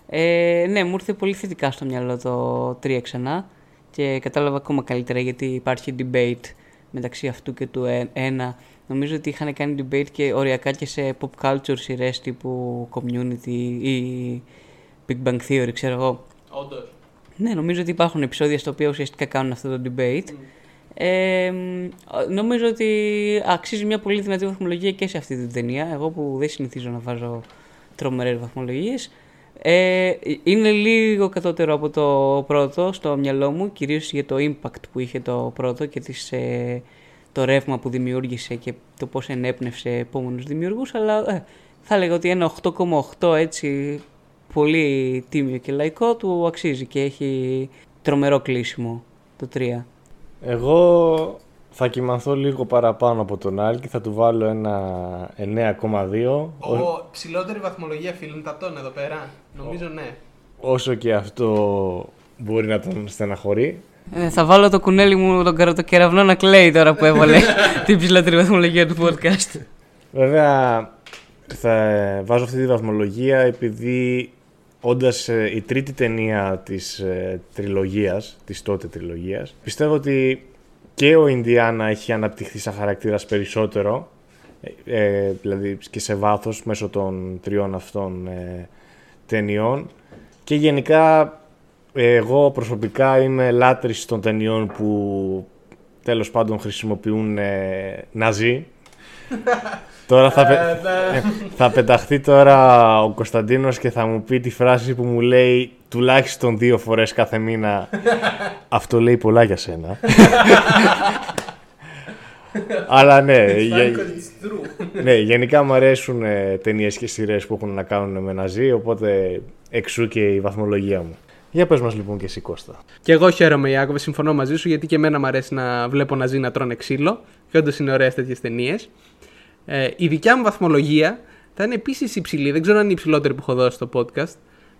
Ε, ναι, μου ήρθε πολύ θετικά στο μυαλό το 3 ξανά και κατάλαβα ακόμα καλύτερα γιατί υπάρχει debate μεταξύ αυτού και του 1. Νομίζω ότι είχαν κάνει debate και οριακά και σε pop culture σειρές τύπου Community ή Big Bang Theory, ξέρω εγώ. Όντως. Ναι, νομίζω ότι υπάρχουν επεισόδια στα οποία ουσιαστικά κάνουν αυτό το debate. Ε, νομίζω ότι αξίζει μια πολύ δυνατή βαθμολογία και σε αυτή την ταινία. Εγώ που δεν συνηθίζω να βάζω τρομερές βαθμολογίες. Ε, είναι λίγο κατώτερο από το πρώτο στο μυαλό μου, κυρίως για το impact που είχε το πρώτο και τις, ε, το ρεύμα που δημιούργησε και το πώς ενέπνευσε επόμενους δημιουργούς, αλλά ε, θα έλεγα ότι ένα 8,8 έτσι πολύ τίμιο και λαϊκό του αξίζει και έχει τρομερό κλείσιμο το 3. Εγώ θα κοιμαθώ λίγο παραπάνω από τον Άλ και θα του βάλω ένα 9,2. Ο ψηλότερη βαθμολογία φιλντατών εδώ πέρα. Νομίζω ναι. Όσο και αυτό μπορεί να τον στεναχωρεί. Ε, θα βάλω το κουνέλι μου τον καρατοκεραυνό να κλαίει τώρα που έβαλε την ψηλότερη βαθμολογία του podcast. Βέβαια, θα βάζω αυτή τη βαθμολογία επειδή όντας η τρίτη ταινία της ε, τριλογίας, της τότε τριλογίας, πιστεύω ότι και ο Ινδιάνα έχει αναπτυχθεί σαν χαρακτήρας περισσότερο, ε, δηλαδή και σε βάθος μέσω των τριών αυτών ε, ταινιών και γενικά εγώ προσωπικά είμαι λάτρης των ταινιών που τέλος πάντων χρησιμοποιούν ε, ναζί. Τώρα θα, πε- ε, θα πεταχθεί τώρα ο Κωνσταντίνος και θα μου πει τη φράση που μου λέει τουλάχιστον δύο φορές κάθε μήνα. Αυτό λέει πολλά για σένα. Αλλά ναι, γε- ναι, γενικά μου αρέσουν ε, ταινίες και σειρές που έχουν να κάνουν με ναζί Οπότε εξού και η βαθμολογία μου Για πες μας λοιπόν και εσύ Κώστα Και εγώ χαίρομαι, Ιάκωβε, συμφωνώ μαζί σου γιατί και εμένα μου αρέσει να βλέπω να ζει να τρώνε ξύλο. Και όντως είναι ωραίες τέτοιες ταινίες. Ε, η δικιά μου βαθμολογία θα είναι επίσης υψηλή. Δεν ξέρω αν είναι η υψηλότερη που έχω δώσει στο podcast.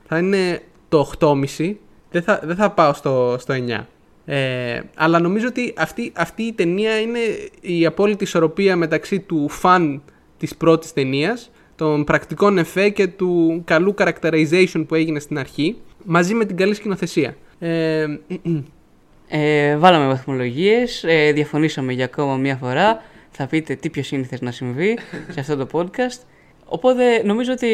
Θα είναι το 8,5. Δεν θα, δεν θα πάω στο, στο 9. Ε, αλλά νομίζω ότι αυτή, αυτή η ταινία είναι η απόλυτη ισορροπία μεταξύ του φαν της πρώτης ταινίας, των πρακτικών εφέ και του καλού characterization που έγινε στην αρχή, μαζί με την καλή σκηνοθεσία. Ε, Ε, βάλαμε βαθμολογίες, ε, διαφωνήσαμε για ακόμα μία φορά. Θα πείτε τι πιο σύνηθες να συμβεί σε αυτό το podcast. Οπότε νομίζω ότι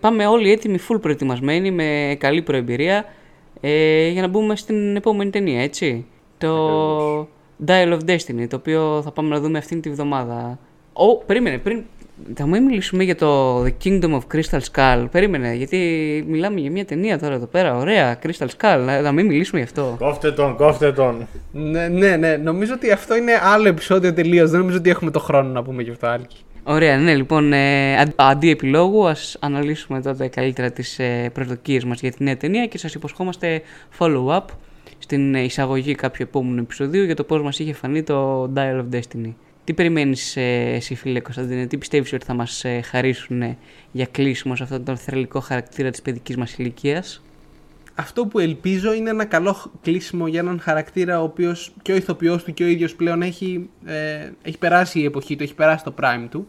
πάμε όλοι έτοιμοι, full προετοιμασμένοι, με καλή προεμπειρία, ε, για να μπούμε στην επόμενη ταινία, έτσι. Το Dial of Destiny, το οποίο θα πάμε να δούμε αυτήν τη βδομάδα. Ω, περίμενε, πριν... Θα μην μιλήσουμε για το The Kingdom of Crystal Skull. Περίμενε, γιατί μιλάμε για μια ταινία τώρα εδώ πέρα. Ωραία, Crystal Skull. Να, να μην μιλήσουμε γι' αυτό. Κόφτε τον, κόφτε τον ναι, ναι, ναι, νομίζω ότι αυτό είναι άλλο επεισόδιο τελείως. Δεν νομίζω ότι έχουμε το χρόνο να πούμε γι' αυτό, Άλκη. Ωραία, ναι, λοιπόν, ε, αν- αντί επιλόγου, ας αναλύσουμε τότε καλύτερα τις ε, προσδοκίες μας για τη νέα ταινία και σας υποσχόμαστε follow-up στην ε, εισαγωγή κάποιου επόμενου επεισοδίου για το πώς μας είχε φανεί το Dial of Destiny. Τι περιμένεις ε, εσύ φίλε Κωνσταντίνε, τι πιστεύεις ότι θα μας ε, χαρίσουν ε, για κλείσιμο σε αυτόν τον θρελικό χαρακτήρα της παιδικής μας ηλικίας; Αυτό που ελπίζω είναι ένα καλό χ- κλείσιμο για έναν χαρακτήρα ο οποίος και ο ηθοποιός του και ο ίδιος πλέον έχει, ε, έχει περάσει η εποχή του, έχει περάσει το prime του.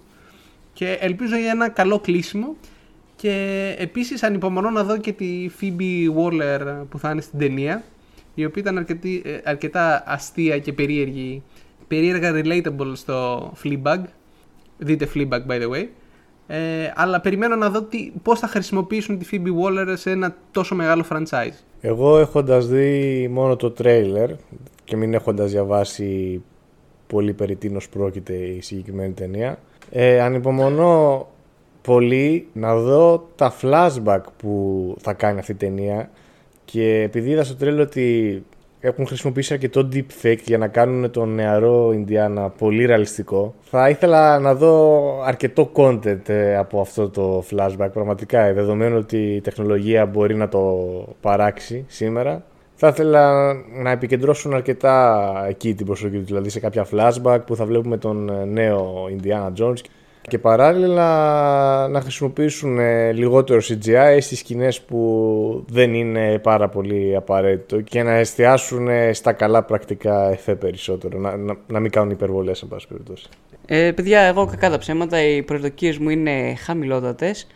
Και ελπίζω για ένα καλό κλείσιμο. Και επίσης ανυπομονώ να δω και τη Phoebe Waller που θα είναι στην ταινία. Η οποία ήταν αρκετή, ε, αρκετά αστεία και περίεργη. Περίεργα relatable στο Fleabag. Δείτε Fleabag by the way. Ε, αλλά περιμένω να δω τι, πώς θα χρησιμοποιήσουν τη Phoebe Waller σε ένα τόσο μεγάλο franchise. Εγώ έχοντας δει μόνο το τρέιλερ και μην έχοντας διαβάσει πολύ περί τίνος πρόκειται η συγκεκριμένη ταινία ε, ανυπομονώ πολύ να δω τα flashback που θα κάνει αυτή η ταινία και επειδή είδα στο τρέλο ότι έχουν χρησιμοποιήσει αρκετό deepfake για να κάνουν τον νεαρό Ινδιάνα πολύ ρεαλιστικό. Θα ήθελα να δω αρκετό content ε, από αυτό το flashback. Πραγματικά, ε, δεδομένου ότι η τεχνολογία μπορεί να το παράξει σήμερα. Θα ήθελα να επικεντρώσουν αρκετά εκεί την προσοχή τους, δηλαδή σε κάποια flashback που θα βλέπουμε τον ε, νέο Indiana Jones και παράλληλα να χρησιμοποιήσουν ε, λιγότερο CGI στις σκηνές που δεν είναι πάρα πολύ απαραίτητο και να εστιάσουν ε, στα καλά πρακτικά εφέ περισσότερο, να, να, να μην κάνουν υπερβολές εν πάση περιπτώσει. Ε, παιδιά, εγώ κακά τα ψέματα, οι προσδοκίε μου είναι χαμηλότατες.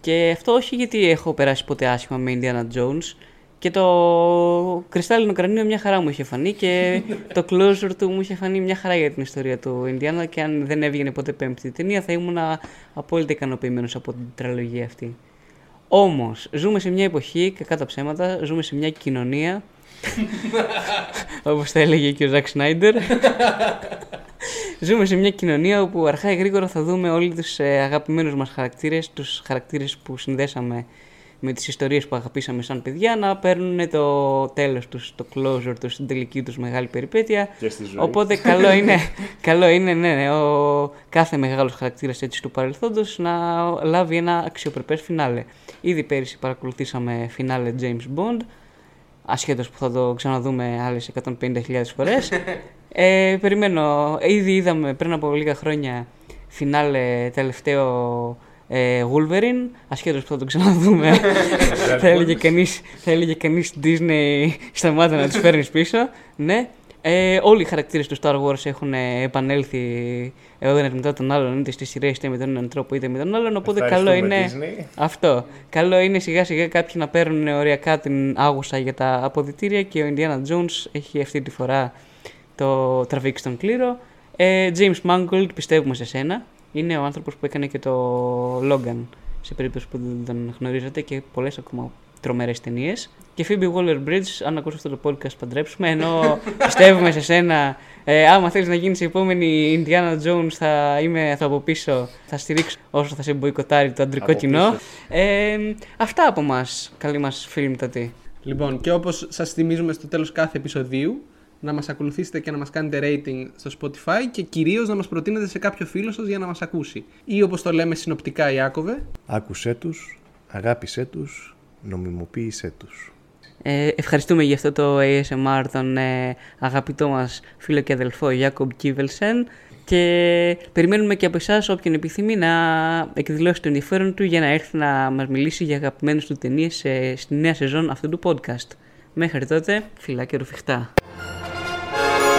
Και αυτό όχι γιατί έχω περάσει ποτέ άσχημα με Indiana Jones. Και το κρυστάλλινο κρανίο μια χαρά μου είχε φανεί και το closure του μου είχε φανεί μια χαρά για την ιστορία του Indiana. Και αν δεν έβγαινε ποτέ πέμπτη ταινία, θα ήμουν απόλυτα ικανοποιημένος από την τριλογία αυτή. Όμως, ζούμε σε μια εποχή, κακά τα ψέματα, ζούμε σε μια κοινωνία. Όπως τα έλεγε και ο Ζακ Σνάιντερ. Ζούμε σε μια κοινωνία όπου αρχά ή γρήγορα θα δούμε όλοι τους ε, αγαπημένους μας χαρακτήρες, τους χαρακτήρες που συνδέσαμε με τις ιστορίες που αγαπήσαμε σαν παιδιά να παίρνουν το τέλος τους, το closure τους, την τελική τους μεγάλη περιπέτεια. Και στη ζωή. Οπότε καλό είναι, καλό είναι ναι, ναι, ο κάθε μεγάλος χαρακτήρας έτσι του παρελθόντος να λάβει ένα αξιοπρεπές φινάλε. Ήδη πέρυσι παρακολουθήσαμε φινάλε James Bond, ασχέτως που θα το ξαναδούμε άλλες 150.000 φορές. ε, περιμένω, ήδη είδαμε πριν από λίγα χρόνια φινάλε τελευταίο ε, Wolverine, ασχέτως που θα το ξαναδούμε. θα, έλεγε κανείς, θα έλεγε κανείς Disney σταμάτα να τους φέρνεις πίσω. Ναι. Ε, όλοι οι χαρακτήρες του Star Wars έχουν ε, επανέλθει ο ένας μετά τον άλλον, είτε στις σειρές είτε με τον έναν τρόπο είτε με τον άλλον, οπότε καλό είναι... Ευχαριστούμε, Disney. Αυτό. Καλό είναι σιγά σιγά κάποιοι να παίρνουν οριακά την άγουσα για τα αποδητήρια και ο Indiana Jones έχει αυτή τη φορά το τραβήξει τον κλήρο. Ε, James Mangold, πιστεύουμε σε σένα. Είναι ο άνθρωπος που έκανε και το Logan, σε περίπτωση που δεν τον γνωρίζετε και πολλές ακόμα τρομερές ταινίες. Και Phoebe Waller Bridge, αν ακούσει αυτό το podcast, παντρέψουμε. Ενώ πιστεύουμε σε σένα, ε, άμα θέλει να γίνεις η επόμενη Indiana Jones, θα είμαι θα από πίσω, θα στηρίξω όσο θα σε μποϊκοτάρει το αντρικό Από κοινό. πίσω. Ε, αυτά από εμά, καλή μας φίλη μητατή. Λοιπόν, και όπως σας θυμίζουμε στο τέλος κάθε επεισοδίου, να μας ακολουθήσετε και να μας κάνετε rating στο Spotify και κυρίως να μας προτείνετε σε κάποιο φίλο σας για να μας ακούσει. Ή όπως το λέμε συνοπτικά Ιάκωβε, Άκουσέ τους, αγάπησέ τους, νομιμοποίησέ τους. Ε, ευχαριστούμε για αυτό το ASMR τον ε, αγαπητό μας φίλο και αδελφό Γιάκομπ Κίβελσεν και περιμένουμε και από εσάς όποιον επιθυμεί να εκδηλώσει το ενδιαφέρον του για να έρθει να μας μιλήσει για αγαπημένες του ταινίες ε, στη νέα σεζόν αυτού του podcast. Μέχρι τότε, φιλάκια ρουφιχτά.